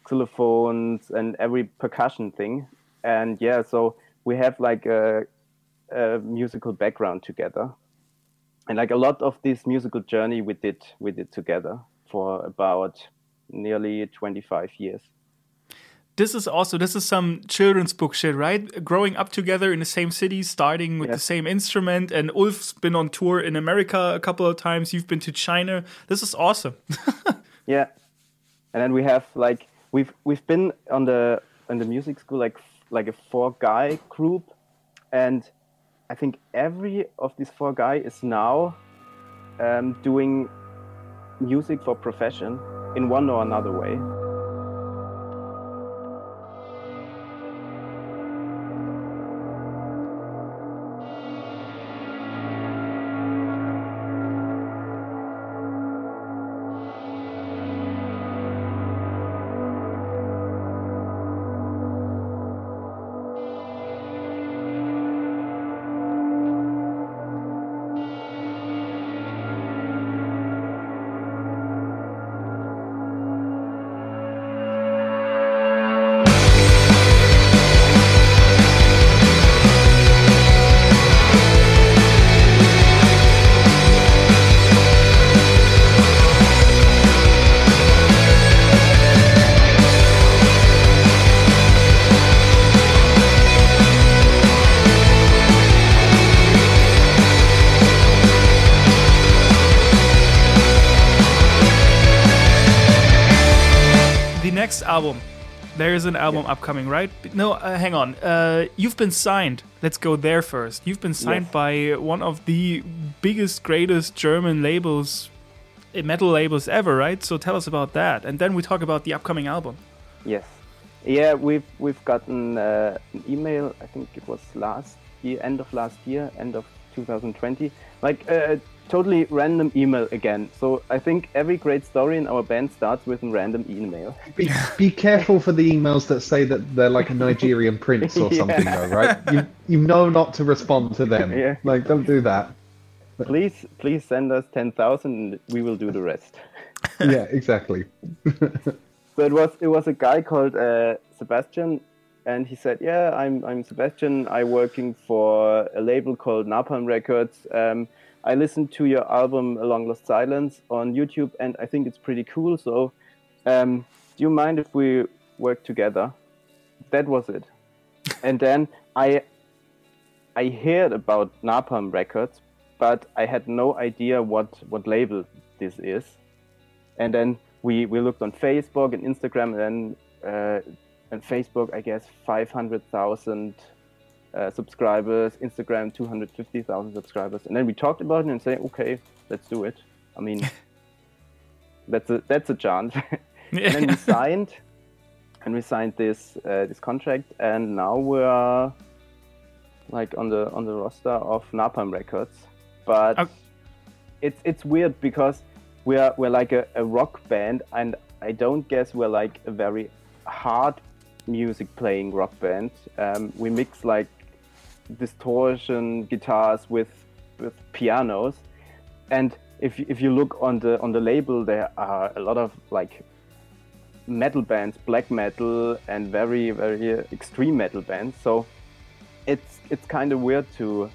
xylophones, and every percussion thing. And yeah, so we have like a, a musical background together and like a lot of this musical journey we did we did together for about nearly 25 years This is also this is some children's book shit, right? Growing up together in the same city, starting with the same instrument, and Ulf's been on tour in America a couple of times. You've been to China. This is awesome. yeah and then we have like we've we've been on the on the music school like like a four guy group and i think every of these four guy is now um, doing music for profession in one or another way There is an album upcoming, right? No, uh, hang on. Uh, you've been signed. Let's go there first. You've been signed Yes. by one of the biggest, greatest German labels, uh, metal labels ever, right? So tell us about that, and then we talk about the upcoming album. Yes. Yeah, we've we've gotten uh, an email. I think it was last year, end of last year, end of 2020. Like a totally random email again. So I think every great story in our band starts with a random email. Be, be careful for the emails that say that they're like a Nigerian prince or Yeah. something, though, right? You you know not to respond to them. Yeah. Like, don't do that. please, please send us 10,000 and we will do the rest. Yeah, exactly. So it was it was a guy called uh, Sebastian, and he said, "Yeah, I'm I'm Sebastian. I'm working for a label called Napalm Records. Um, I listened to your album A Long Lost Silence on YouTube, and I think it's pretty cool. So, um, do you mind if we work together?" That was it. and then I I heard about Napalm Records, but I had no idea what what label this is. And then we, we looked on Facebook and Instagram, and then uh, and Facebook, I guess, 500,000 uh, subscribers, Instagram, 250,000 subscribers. And then we talked about it and say, okay, let's do it. I mean, that's a, that's a chance. and then we signed, and we signed this uh, this contract, and now we're like on the on the roster of Napalm Records. But Ok. it's it's weird because we're we're like a, a rock band, and I don't guess we're like a very hard music playing rock band. Um, we mix like distortion guitars with with pianos, and if if you look on the on the label, there are a lot of like metal bands, black metal, and very very uh, extreme metal bands. So it's it's kind of weird to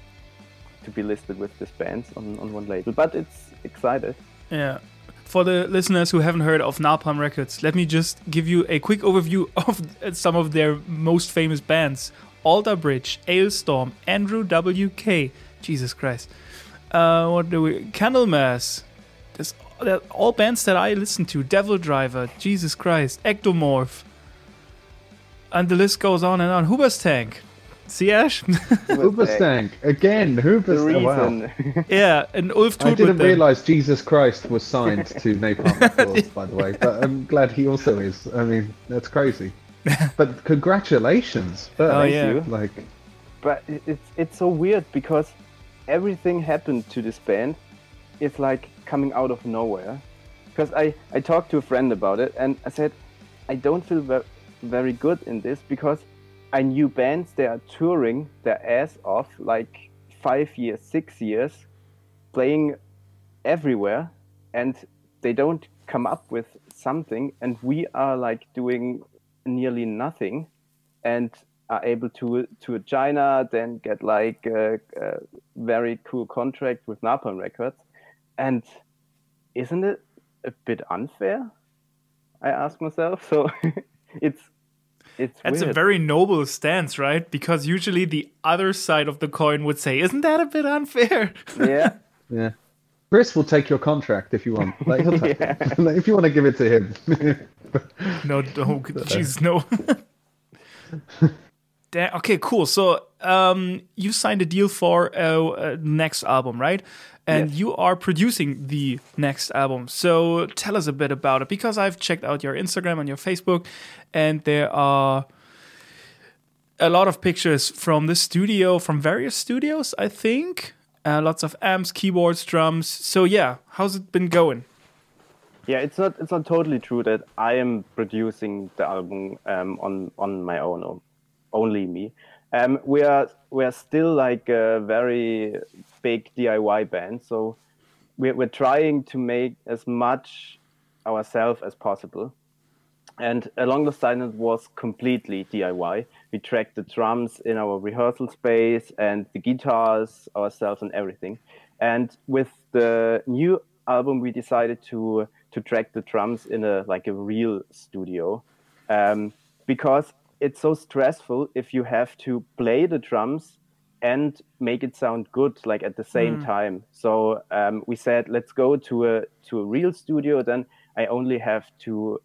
to be listed with these bands on, on one label, but it's excited. Yeah. For the listeners who haven't heard of Napalm Records, let me just give you a quick overview of some of their most famous bands Alter Bridge, Alestorm, Andrew W.K. Jesus Christ. Uh, what do we. Candlemass. There's they're all bands that I listen to. Devil Driver, Jesus Christ, Ektomorf. And the list goes on and on. Hoover's Tank. See, Ash? Hoobastank again. The Hoobastank. Wow. yeah, and Ulf I didn't them. realize Jesus Christ was signed to Napalm Records, by the way, but I'm glad he also is. I mean, that's crazy. But congratulations. Oh, yeah. you. Like, but it's it's so weird because everything happened to this band. It's like coming out of nowhere. Because I I talked to a friend about it and I said I don't feel ve- very good in this because I knew bands they are touring their ass off like five years, six years, playing everywhere, and they don't come up with something, and we are like doing nearly nothing, and are able to to China, then get like a, a very cool contract with Napalm Records, and isn't it a bit unfair? I ask myself. So it's it's That's a very noble stance, right? Because usually the other side of the coin would say, "Isn't that a bit unfair?" yeah. yeah. Chris will take your contract if you want. Like, he'll take it. Like, if you want to give it to him. no, no, jeez, no. Da- okay, cool. So, um, you signed a deal for a, uh next album, right? And Yes. you are producing the next album. So, tell us a bit about it because I've checked out your Instagram and your Facebook, and there are a lot of pictures from the studio, from various studios, I think. Uh, lots of amps, keyboards, drums. So, yeah, how's it been going? Yeah, it's not it's not totally true that I am producing the album um, on on my own, only me. Um, we are we are still like a very big DIY band, so we're we're trying to make as much ourselves as possible. And A Long Lost Silence was completely DIY. We tracked the drums in our rehearsal space and the guitars ourselves and everything. And with the new album, we decided to to track the drums in a like a real studio, um, because it's so stressful if you have to play the drums and make it sound good like at the same time. So um, we said let's go to a to a real studio. Then I only have to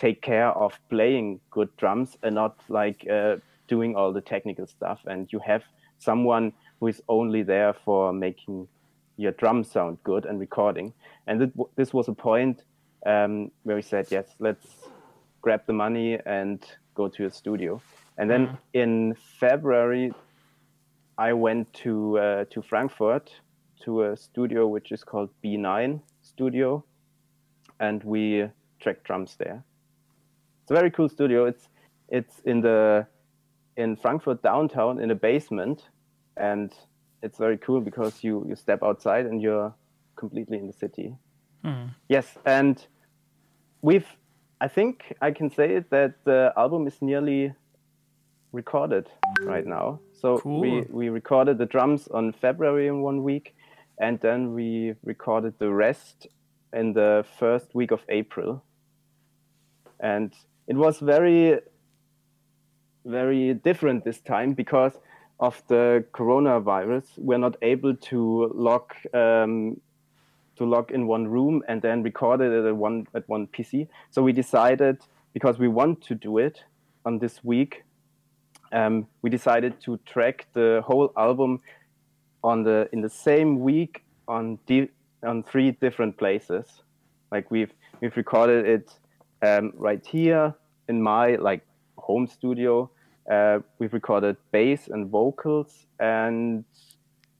take care of playing good drums and not like uh, doing all the technical stuff. And you have someone who is only there for making your drum sound good and recording. And w- this was a point um, where we said, yes, let's grab the money and go to a studio. And then in February, I went to uh, to Frankfurt to a studio which is called B9 Studio, and we tracked drums there. It's a very cool studio. It's it's in the in Frankfurt downtown in a basement, and it's very cool because you you step outside and you're completely in the city. Hmm. Yes, and we've I think I can say it that the album is nearly recorded right now. So we, we recorded the drums on February in one week, and then we recorded the rest in the first week of April. And it was very, very different this time because of the coronavirus. We're not able to lock um, to log in one room and then record it at one at one PC. So we decided because we want to do it on this week, um, we decided to track the whole album on the in the same week on di- on three different places. Like we've we've recorded it um, right here in my like home studio. Uh, we've recorded bass and vocals and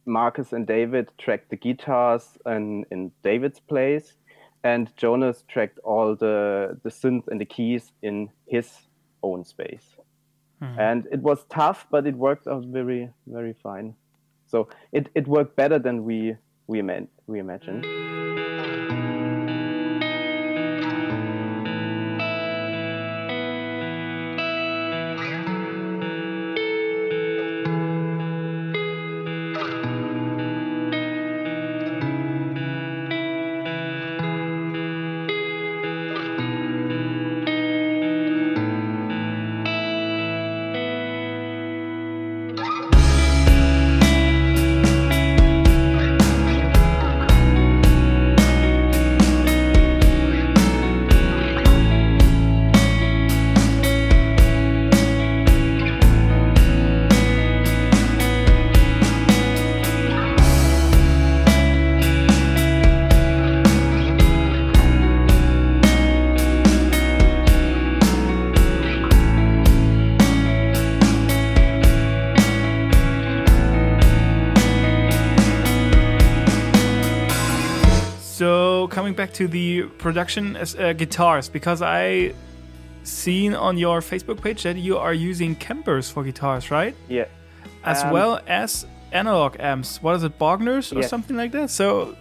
Marcus and David tracked the guitars in, in David's place, and Jonas tracked all the, the synth and the keys in his own space. And it was tough, but it worked out very, very fine. So it, it worked better than we we, ima- we imagined. Production as uh, guitars, because I seen on your Facebook page that you are using Kempers for guitars, right? Yeah. As Um, well as analog amps. What is it, Bogners or something like that? So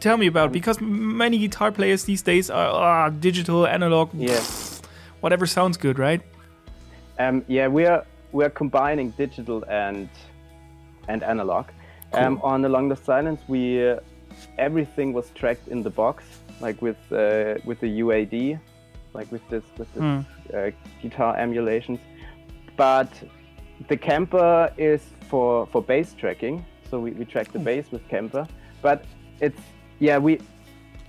tell me about because many guitar players these days are ah, digital, analog, Yeah. whatever sounds good, right? Um, yeah, we're we're combining digital and and analog. Um, on A Long Lost Silence, we uh, everything was tracked in the box, like with uh, with the UAD, like with this with this uh, guitar emulations. But the Kemper is for for bass tracking, so we, we track the bass with Kemper. But it's yeah we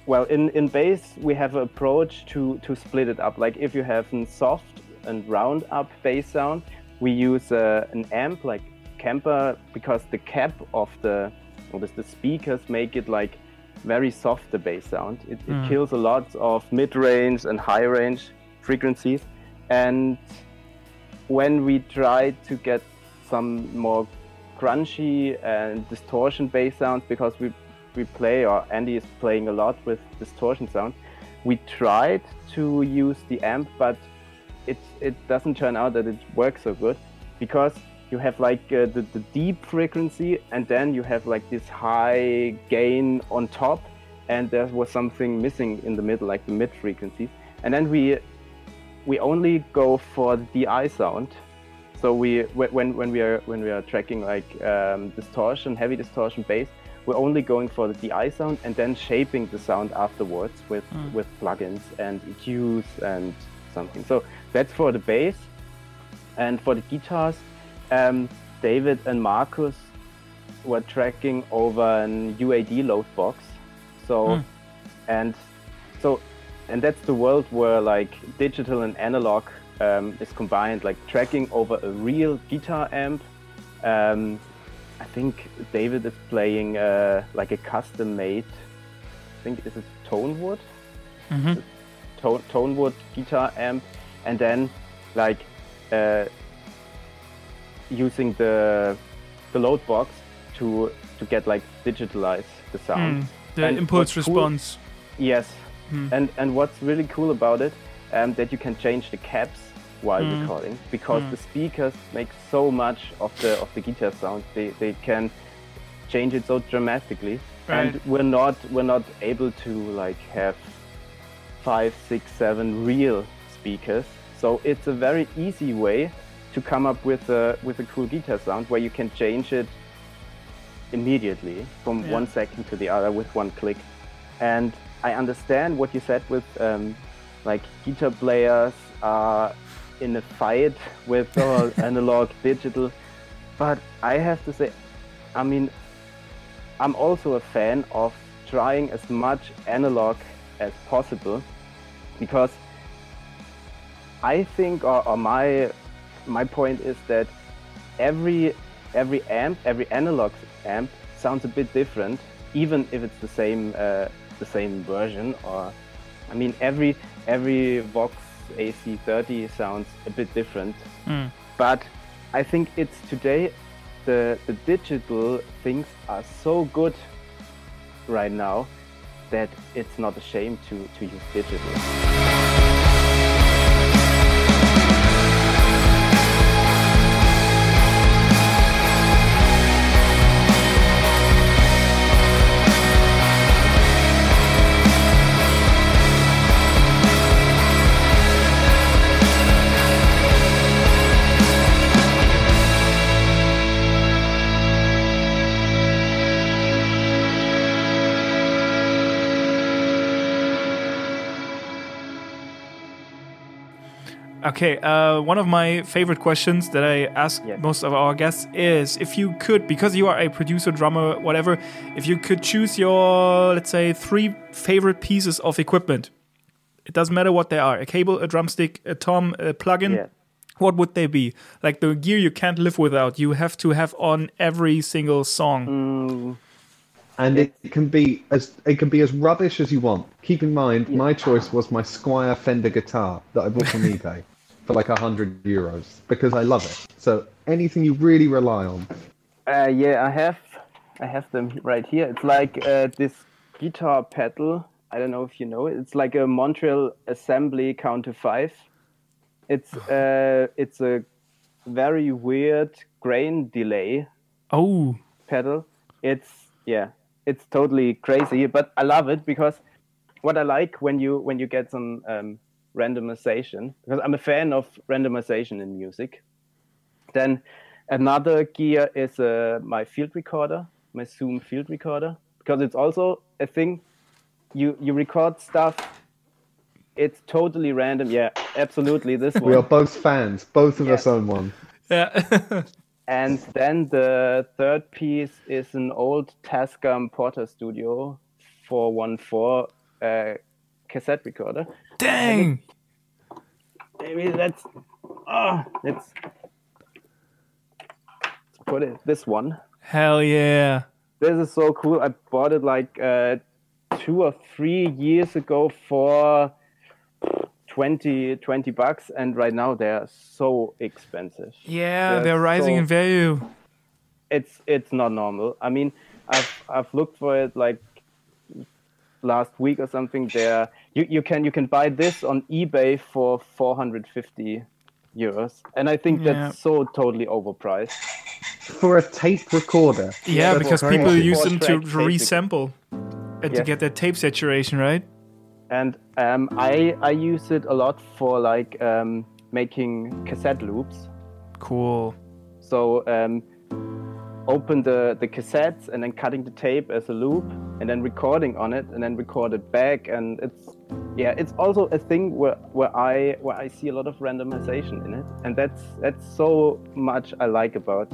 well in in bass we have an approach to to split it up. Like if you have a soft and round up bass sound, we use uh, an amp like Kemper because the cap of the or the, the speakers make it like very soft the bass sound. It, it hmm. kills a lot of mid range and high range frequencies and when we try to get some more crunchy and distortion bass sounds because we we play or Andy is playing a lot with distortion sound. We tried to use the amp, but it it doesn't turn out that it works so good because you have like uh, the, the deep frequency and then you have like this high gain on top and there was something missing in the middle like the mid frequencies and then we we only go for the DI sound. So we when when we are when we are tracking like um, distortion, heavy distortion bass, we're only going for the DI sound and then shaping the sound afterwards with with plugins and EQs and something. So that's for the bass, and for the guitars, um, David and Marcus were tracking over an UAD load box. So and so and that's the world where like digital and analog um, is combined, like tracking over a real guitar amp. Um, I think David is playing uh, like a custom-made. I think is it Tonewood, Mhm. Tone, Tonewood guitar amp, and then like uh, using the the load box to to get like digitalize the sound. Mm, the And impulse what's cool- response. Yes. Hmm. And and what's really cool about it, um, that you can change the caps while Hmm. recording because Hmm. the speakers make so much of the of the guitar sound. They they can change it so dramatically, and we're not we're not able to like have five, six, seven real speakers. So it's a very easy way to come up with a with a cool guitar sound where you can change it immediately from Yeah. one second to the other with one click. And I understand what you said with um, like guitar players are in a fight with analog, digital. But I have to say, I mean, I'm also a fan of trying as much analog as possible because I think, or, or my my point is that every every amp, every analog amp sounds a bit different, even if it's the same uh, the same version. Or I mean, every every Vox AC30 sounds a bit different. Mm. But I think it's today the the digital things are so good right now that it's not a shame to to use digital. Okay, uh, one of my favorite questions that I ask Yes. most of our guests is if you could, because you are a producer, drummer, whatever, if you could choose your, let's say, three favorite pieces of equipment, it doesn't matter what they are a cable, a drumstick, a tom, a plugin. Yeah. What would they be? Like the gear you can't live without. You have to have on every single song. Mm, and it can be as it can be as rubbish as you want. Keep in mind, my choice was my Squier Fender guitar that I bought from eBay for like a hundred euros because I love it. So anything you really rely on. Uh, yeah, I have, I have them right here. It's like uh, this guitar pedal. I don't know if you know it. It's like a Montreal Assembly Count to Five. It's uh, it's a very weird grain delay Oh, pedal. It's yeah, it's totally crazy, but I love it because what I like when you when you get some um, randomization because I'm a fan of randomization in music. Then another gear is uh, my field recorder, my Zoom field recorder, because it's also a thing. You you record stuff. It's totally random. Yeah, absolutely. This one. We are both fans. Both of us own one. yeah. And then the third piece is an old Tascam Portastudio 414 uh, cassette recorder. Dang. Maybe that's oh, let's, let's put it this one. Hell yeah. This is so cool. I bought it like uh, two or three years ago for 20, 20 bucks, and right now they are so expensive. Yeah, They're they're rising so- in value. it's it's not normal. I mean, I've I've looked for it like last week or something. There, you, you can you can buy this on eBay for 450 euros, and I think Yeah. that's so totally overpriced. For a tape recorder. Yeah, that's because people Four- use them to track resample and to get that tape saturation, right? And um, I I use it a lot for like um, making cassette loops. Cool. So um, open the, the cassettes and then cutting the tape as a loop and then recording on it and then record it back and it's yeah it's also a thing where, where I where I see a lot of randomization in it and that's that's so much I like about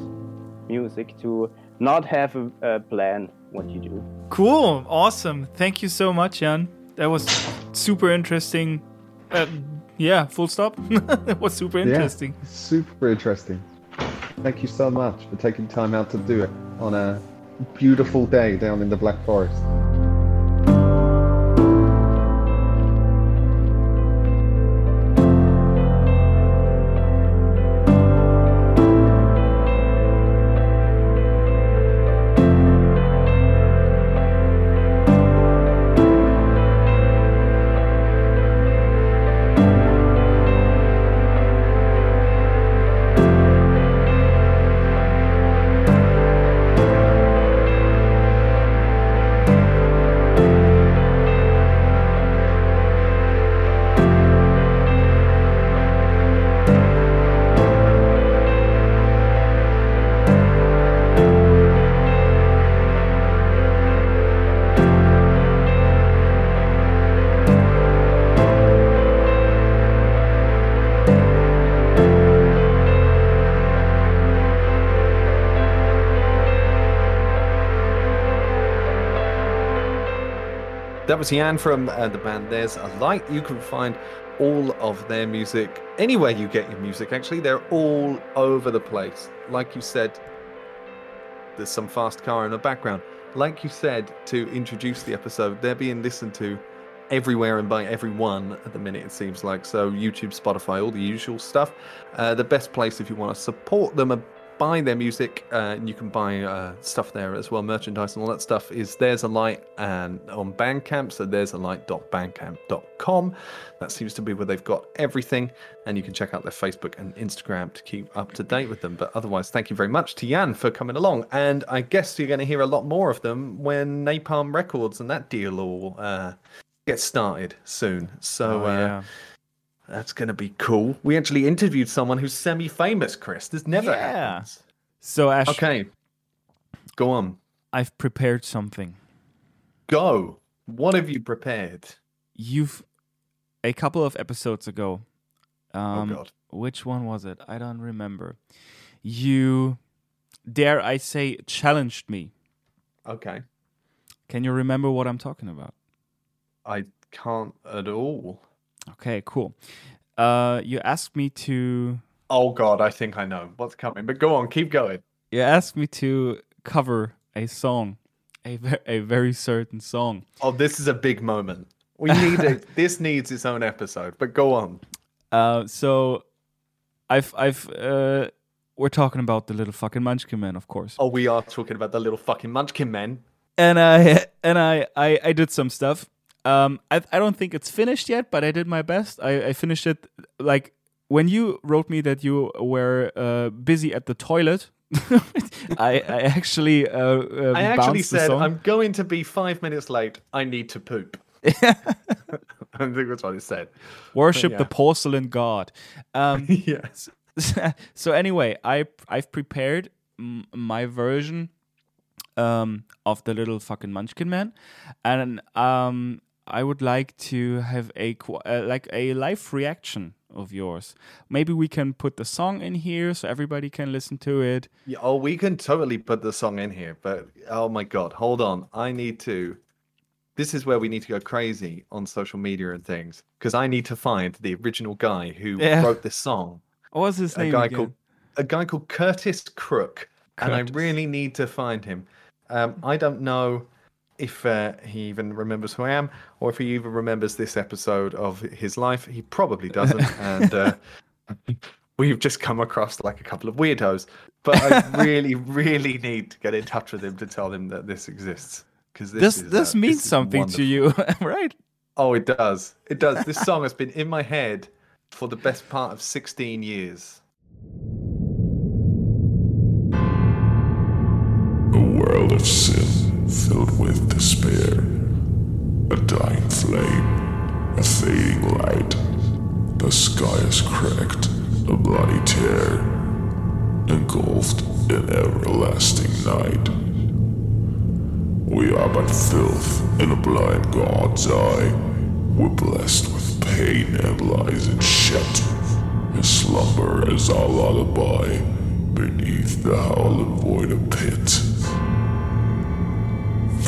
music to not have a, a plan what you do. Cool. Awesome. Thank you so much, Jan. That was super interesting. Uh, yeah, full stop. it was super interesting. Yeah, super interesting. Thank you so much for taking time out to do it on a beautiful day down in the Black Forest. That was Jan from uh, the band There's a Light. You can find all of their music anywhere you get your music, actually. They're all over the place. Like you said, there's some fast car in the background. Like you said, to introduce the episode, they're being listened to everywhere and by everyone at the minute, it seems like. So, YouTube, Spotify, all the usual stuff. Uh, the best place if you want to support them and buy their music, uh, and you can buy uh, stuff there as well, merchandise and all that stuff, is There's a Light and on Bandcamp. So, there's a light.bandcamp.com. That seems to be where they've got everything. And you can check out their Facebook and Instagram to keep up to date with them. But otherwise, thank you very much to Jan for coming along. And I guess you're going to hear a lot more of them when Napalm Records and that deal all uh, get started soon. So, Oh, uh, yeah. That's going to be cool. We actually interviewed someone who's semi famous, Chris. This never Yeah. happens. So Ash, Okay. Go on. I've prepared something. Go. What have you prepared? You've a couple of episodes ago. Um, oh, God. Which one was it? I don't remember. You, dare I say, challenged me. Okay. Can you remember what I'm talking about? I can't at all. Okay, cool. Uh, you asked me to. Oh, God. I think I know what's coming. But go on. Keep going. You asked me to cover a song, a ve- a very certain song. Oh, this is a big moment. We need it. this needs its own episode. But go on. Uh, so, I've I've uh, we're talking about the little fucking Munchkin Man, of course. Oh, we are talking about the little fucking munchkin men. and I and I, I I did some stuff. Um, I I don't think it's finished yet, but I did my best. I, I finished it like when you wrote me that you were uh, busy at the toilet. I I actually uh, uh, I actually bounced the said, song. I'm going to be five minutes late. I need to poop. I think that's what it said. worship yeah. the porcelain god. Um, yes. so anyway, I I've prepared m- my version um, of the little fucking Munchkin Man, and um, I would like to have a uh, like a live reaction of yours. Maybe we can put the song in here so everybody can listen to it. Yeah, oh, we can totally put the song in here, but oh my god, hold on. I need to. This is where we need to go crazy on social media and things because I need to find the original guy who Yeah. wrote this song. What was his A name? guy again? called a guy called Curtis Crook, and I really need to find him. Um, I don't know if uh, he even remembers who I am, or if he even remembers this episode of his life. He probably doesn't, and uh, we've just come across like a couple of weirdos. But I really, really need to get in touch with him to tell him that this exists because this This is, this, uh, means is something to you, right? Oh, it does. It does. This song has been in my head for the best part of 16 years. A world of sin filled with despair. A dying flame, a fading light. The sky is cracked, a bloody tear. Engulfed in everlasting night. We are but filth in a blind God's eye. We're blessed with pain and lies and shit. His slumber is our lullaby beneath the howling void of pit.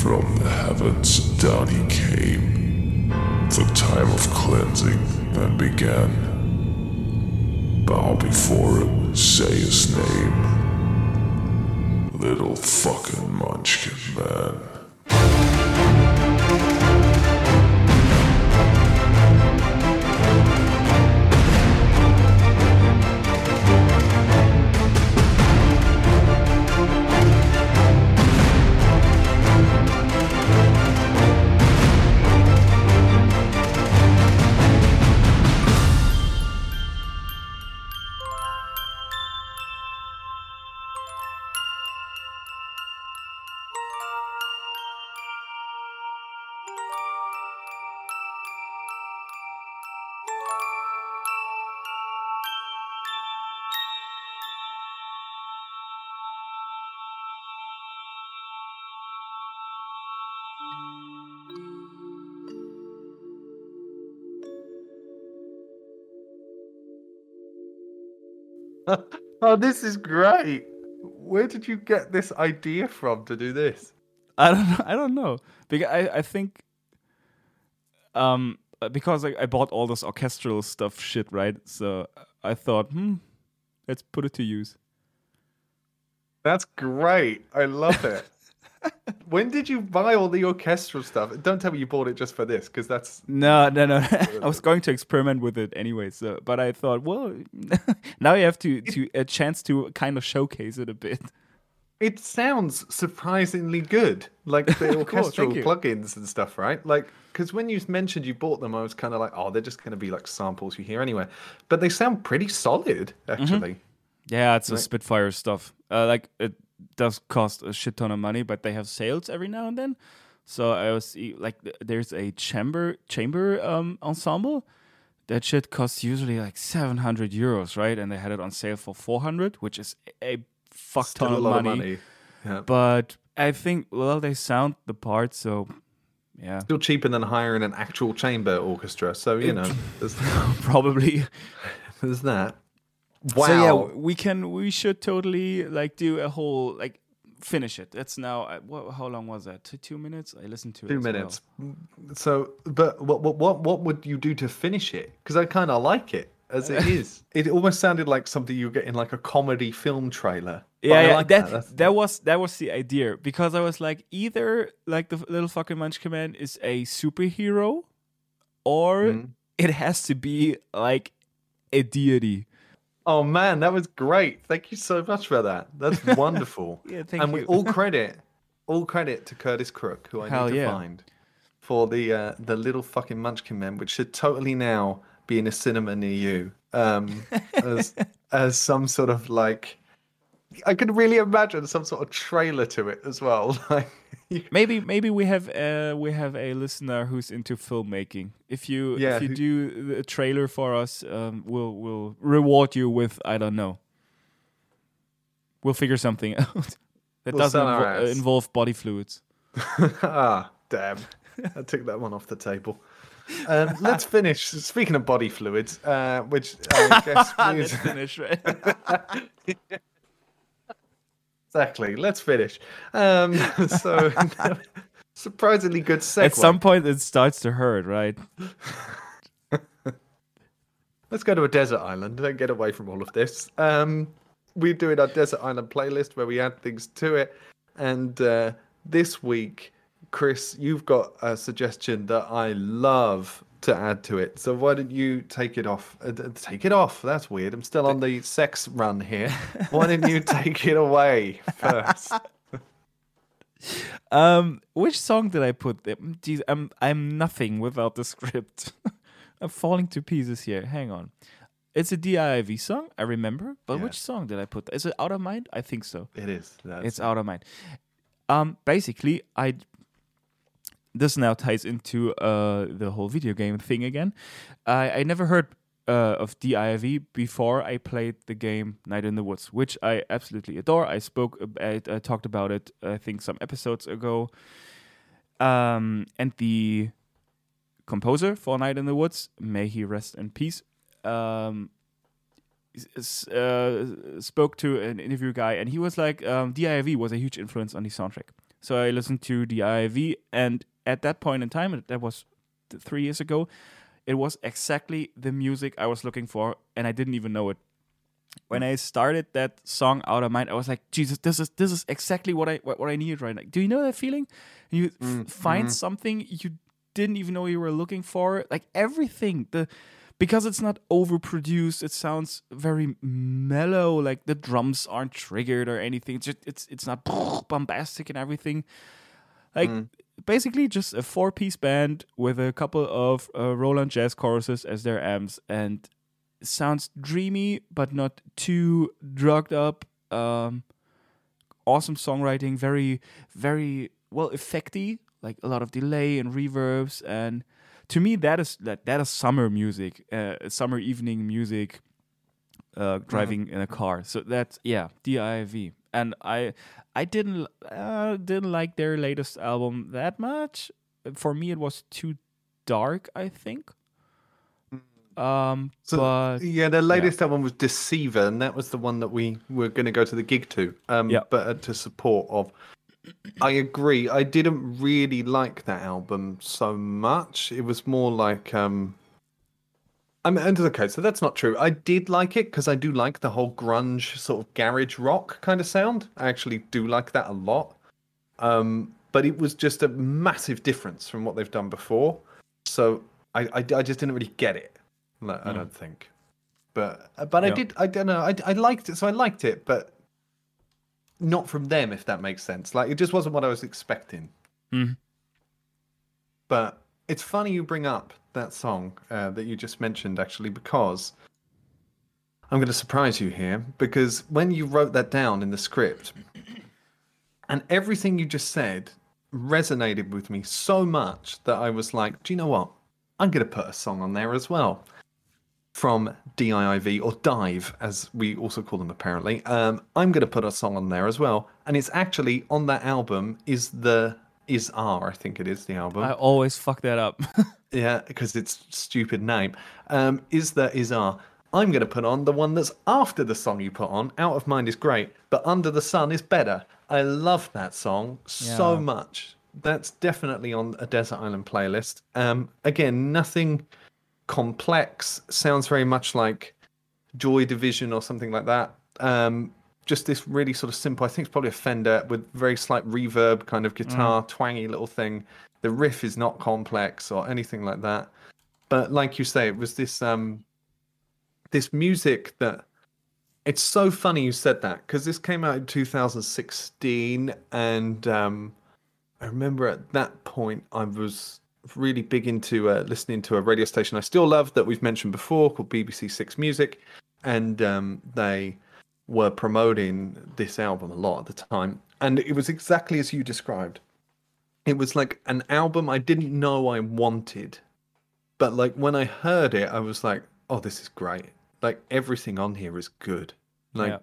From the heavens down he came, The time of cleansing then began. Bow before him, say his name. Little fucking munchkin man. oh, this is great. Where did you get this idea from to do this? I don't know. I don't know because I I think um uh, because I, I bought all this orchestral stuff shit right. So I thought hmm let's put it to use. That's great. I love it. when did you buy all the orchestral stuff? Don't tell me you bought it just for this, because that's No, no, no. I was going to experiment with it anyway. So, but I thought, well, now you have to to a chance to kind of showcase it a bit. it sounds surprisingly good. Like the orchestral you. plugins and stuff, right? Like because when you mentioned you bought them, I was kind of like, oh, they're just going to be like samples you hear anyway. But they sound pretty solid, actually. Yeah, it's a Spitfire stuff. Uh, like it does cost a shit ton of money, but they have sales every now and then. So I was like, there's a chamber chamber um ensemble. That shit costs usually like 700 euros, right? And they had it on sale for 400, which is a fuck Still ton of lot money. of money. Yeah. But I think well, they sound the part, so yeah, Still cheaper than hiring an actual chamber orchestra. So you know, there's, probably. there's that. Wow. So yeah, we can we should totally like do a whole like finish it. That's now uh, what, how long was that? Two, two minutes. I listened to it. Two as well. minutes. So, but what what what what would you do to finish it? Because I kind of like it as it is. It almost sounded like something you get in like a comedy film trailer. Yeah, yeah like that That's- that was that was the idea because I was like either like the little fucking Munchkin Man is a superhero, or Mm-hmm. it has to be like a deity. Oh man, that was great. Thank you so much for that. That's wonderful. Yeah, thank and you. we all credit, all credit to Curtis Crook, who I Hell need to yeah. find for the uh, the little fucking Munchkin Man, which should totally now be in a cinema near you, um, as as some sort of like. I could really imagine some sort of trailer to it as well. Like, Maybe maybe we have uh, we have a listener who's into filmmaking. If you Yeah, if you who- do a trailer for us, um, we'll we'll reward you with I don't know. We'll figure something out that We'll doesn't invo- uh, involve body fluids. ah, damn. I took that one off the table. Um, let's finish. Speaking of body fluids, uh, which I guess Let's finish, right? Exactly. Let's finish. Um, so surprisingly good segue. At some point, it starts to hurt, right? Let's go to a desert island. Don't get away from all of this. Um, we're doing our desert island playlist where we add things to it, and uh, this week, Chris, you've got a suggestion that I love to add to it. So why don't you take it off? Uh, take it off. That's weird. I'm still on the sex run here. Why don't you take it away first? Um, which song did I put there? Mm, Jeez, I'm I'm nothing without the script. I'm falling to pieces here. Hang on. It's a DIIV song, I remember. But Yeah. which song did I put? Is it Out of Mind? I think so. It is. That's It's Out of Mind. Um, basically, I this now ties into uh the whole video game thing again. I I never heard uh, of DIIV before I played the game Night in the Woods, which I absolutely adore. I spoke, I, I talked about it, I think, some episodes ago. Um, and the composer for Night in the Woods, may he rest in peace, um, uh, spoke to an interview guy, and he was like, um, DIIV was a huge influence on the soundtrack. So I listened to DIIV, and at that point in time, that was th- three years ago. It was exactly the music I was looking for, and I didn't even know it. When I started that song out of mind, I was like, Jesus, this is this is exactly what I what, what I needed right now. Do you know that feeling? You mm, f- find mm-hmm. something you didn't even know you were looking for, like everything. The because it's not overproduced, it sounds very mellow. Like the drums aren't triggered or anything. It's just, it's it's not bombastic and everything. Like mm. Basically just a four piece band with a couple of uh, Roland jazz choruses as their amps and sounds dreamy but not too drugged up. Um, awesome songwriting, very very well effecty, like a lot of delay and reverbs and to me that is that that is summer music, uh, summer evening music uh, driving in a car. So that's yeah, DIIV. And I I didn't uh, didn't like their latest album that much. For me, it was too dark. I think. Um, So, but yeah, their latest album was Deceiver, and that was the one that we were going to go to the gig to. Um, Yeah. But uh, to support of, I agree. I didn't really like that album so much. It was more like, um, I mean, and okay, so that's not true. I did like it because I do like the whole grunge sort of garage rock kind of sound. I actually do like that a lot. Um, but it was just a massive difference from what they've done before. So I, I, I just didn't really get it. No, I don't think. But uh, but I did. I don't know. I, I liked it, so I liked it, but not from them, if that makes sense. Like it just wasn't what I was expecting. Mhm. But it's funny you bring up that song uh, that you just mentioned, actually, because I'm going to surprise you here. Because when you wrote that down in the script, and everything you just said resonated with me so much that I was like, do you know what? I'm going to put a song on there as well from DIIV or Dive, as we also call them apparently. Um, I'm going to put a song on there as well, and it's actually on that album is the is R, I think it is the album. I always fuck that up. Yeah, because it's stupid name. Um, Is the Is Are? I'm going to put on the one that's after the song you put on. Out of Mind is great, but Under the Sun is better. I love that song so much. That's definitely on a Desert Island playlist. Um, again, nothing complex. Sounds very much like Joy Division or something like that. Um, just this really sort of simple. I think it's probably a Fender with very slight reverb, kind of guitar, twangy little thing. The riff is not complex or anything like that. But like you say, it was this um, this music that it's so funny you said that because this came out in 2016 and um, I remember at that point I was really big into uh, listening to a radio station I still love that we've mentioned before called BBC Six Music, and um, they were promoting this album a lot at the time, and it was exactly as you described. It was like an album I didn't know I wanted, but like when I heard it, I was like, "Oh, this is great! Like everything on here is good." Like,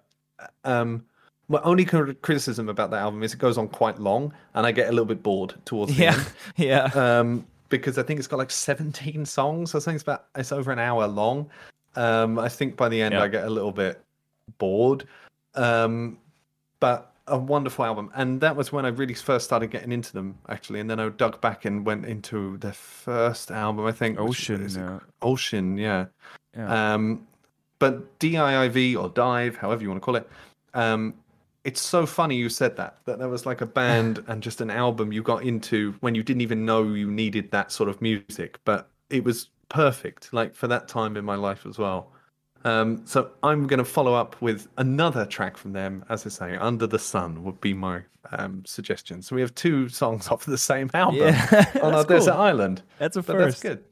um, my only criticism about that album is it goes on quite long, and I get a little bit bored towards the yeah, end yeah. um, because I think it's got like 17 songs. I think it's about it's over an hour long. Um, I think by the end Yeah. I get a little bit bored. Um, but a wonderful album, and that was when I really first started getting into them actually. And then I dug back and went into their first album, I think, Oshin, yeah. Oshin, yeah. Yeah. Um, but DIIV or Dive, however you want to call it, um, it's so funny you said that. That there was like a band and just an album you got into when you didn't even know you needed that sort of music, but it was perfect, like for that time in my life as well. Um, so I'm going to follow up with another track from them, as I say, "Under the Sun" would be my um, suggestion. So we have two songs off the same album Yeah, on our cool. desert island. That's a But that's good.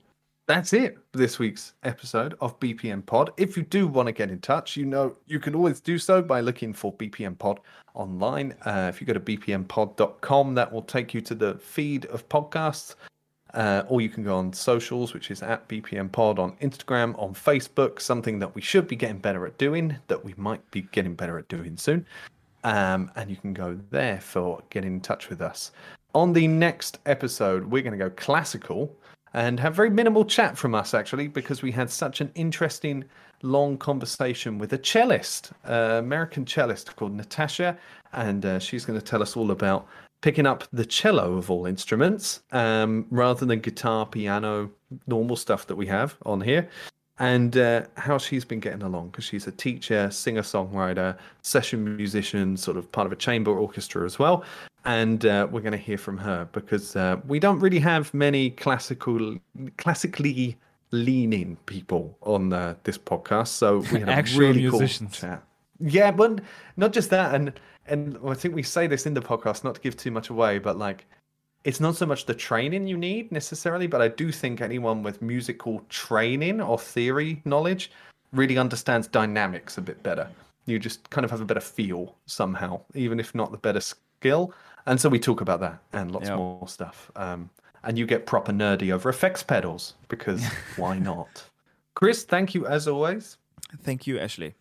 That's it for this week's episode of BPM Pod. If you do want to get in touch, you know you can always do so by looking for BPM Pod online. Uh, if you go to bpmpod.com, that will take you to the feed of podcasts. Uh, or you can go on socials, which is at BPM Pod on Instagram, on Facebook, something that we should be getting better at doing, that we might be getting better at doing soon. Um, and you can go there for getting in touch with us. On the next episode, we're going to go classical and have very minimal chat from us, actually, because we had such an interesting long conversation with a cellist, uh, American cellist called Natasha, and uh, she's going to tell us all about picking up the cello of all instruments um, rather than guitar, piano, normal stuff that we have on here, and uh, how she's been getting along because she's a teacher, singer songwriter, session musician, sort of part of a chamber orchestra as well. And uh, we're going to hear from her because uh, we don't really have many classical, classically leaning people on uh, this podcast. So we had a Actual really musicians. cool chat. Yeah, but not just that, and and I think we say this in the podcast not to give too much away, but like it's not so much the training you need necessarily, but I do think anyone with musical training or theory knowledge really understands dynamics a bit better. You just kind of have a better feel somehow, even if not the better skill. And so we talk about that and lots Yeah. more stuff. Um, and you get proper nerdy over effects pedals because why not? Chris, thank you as always. Thank you, Ashley.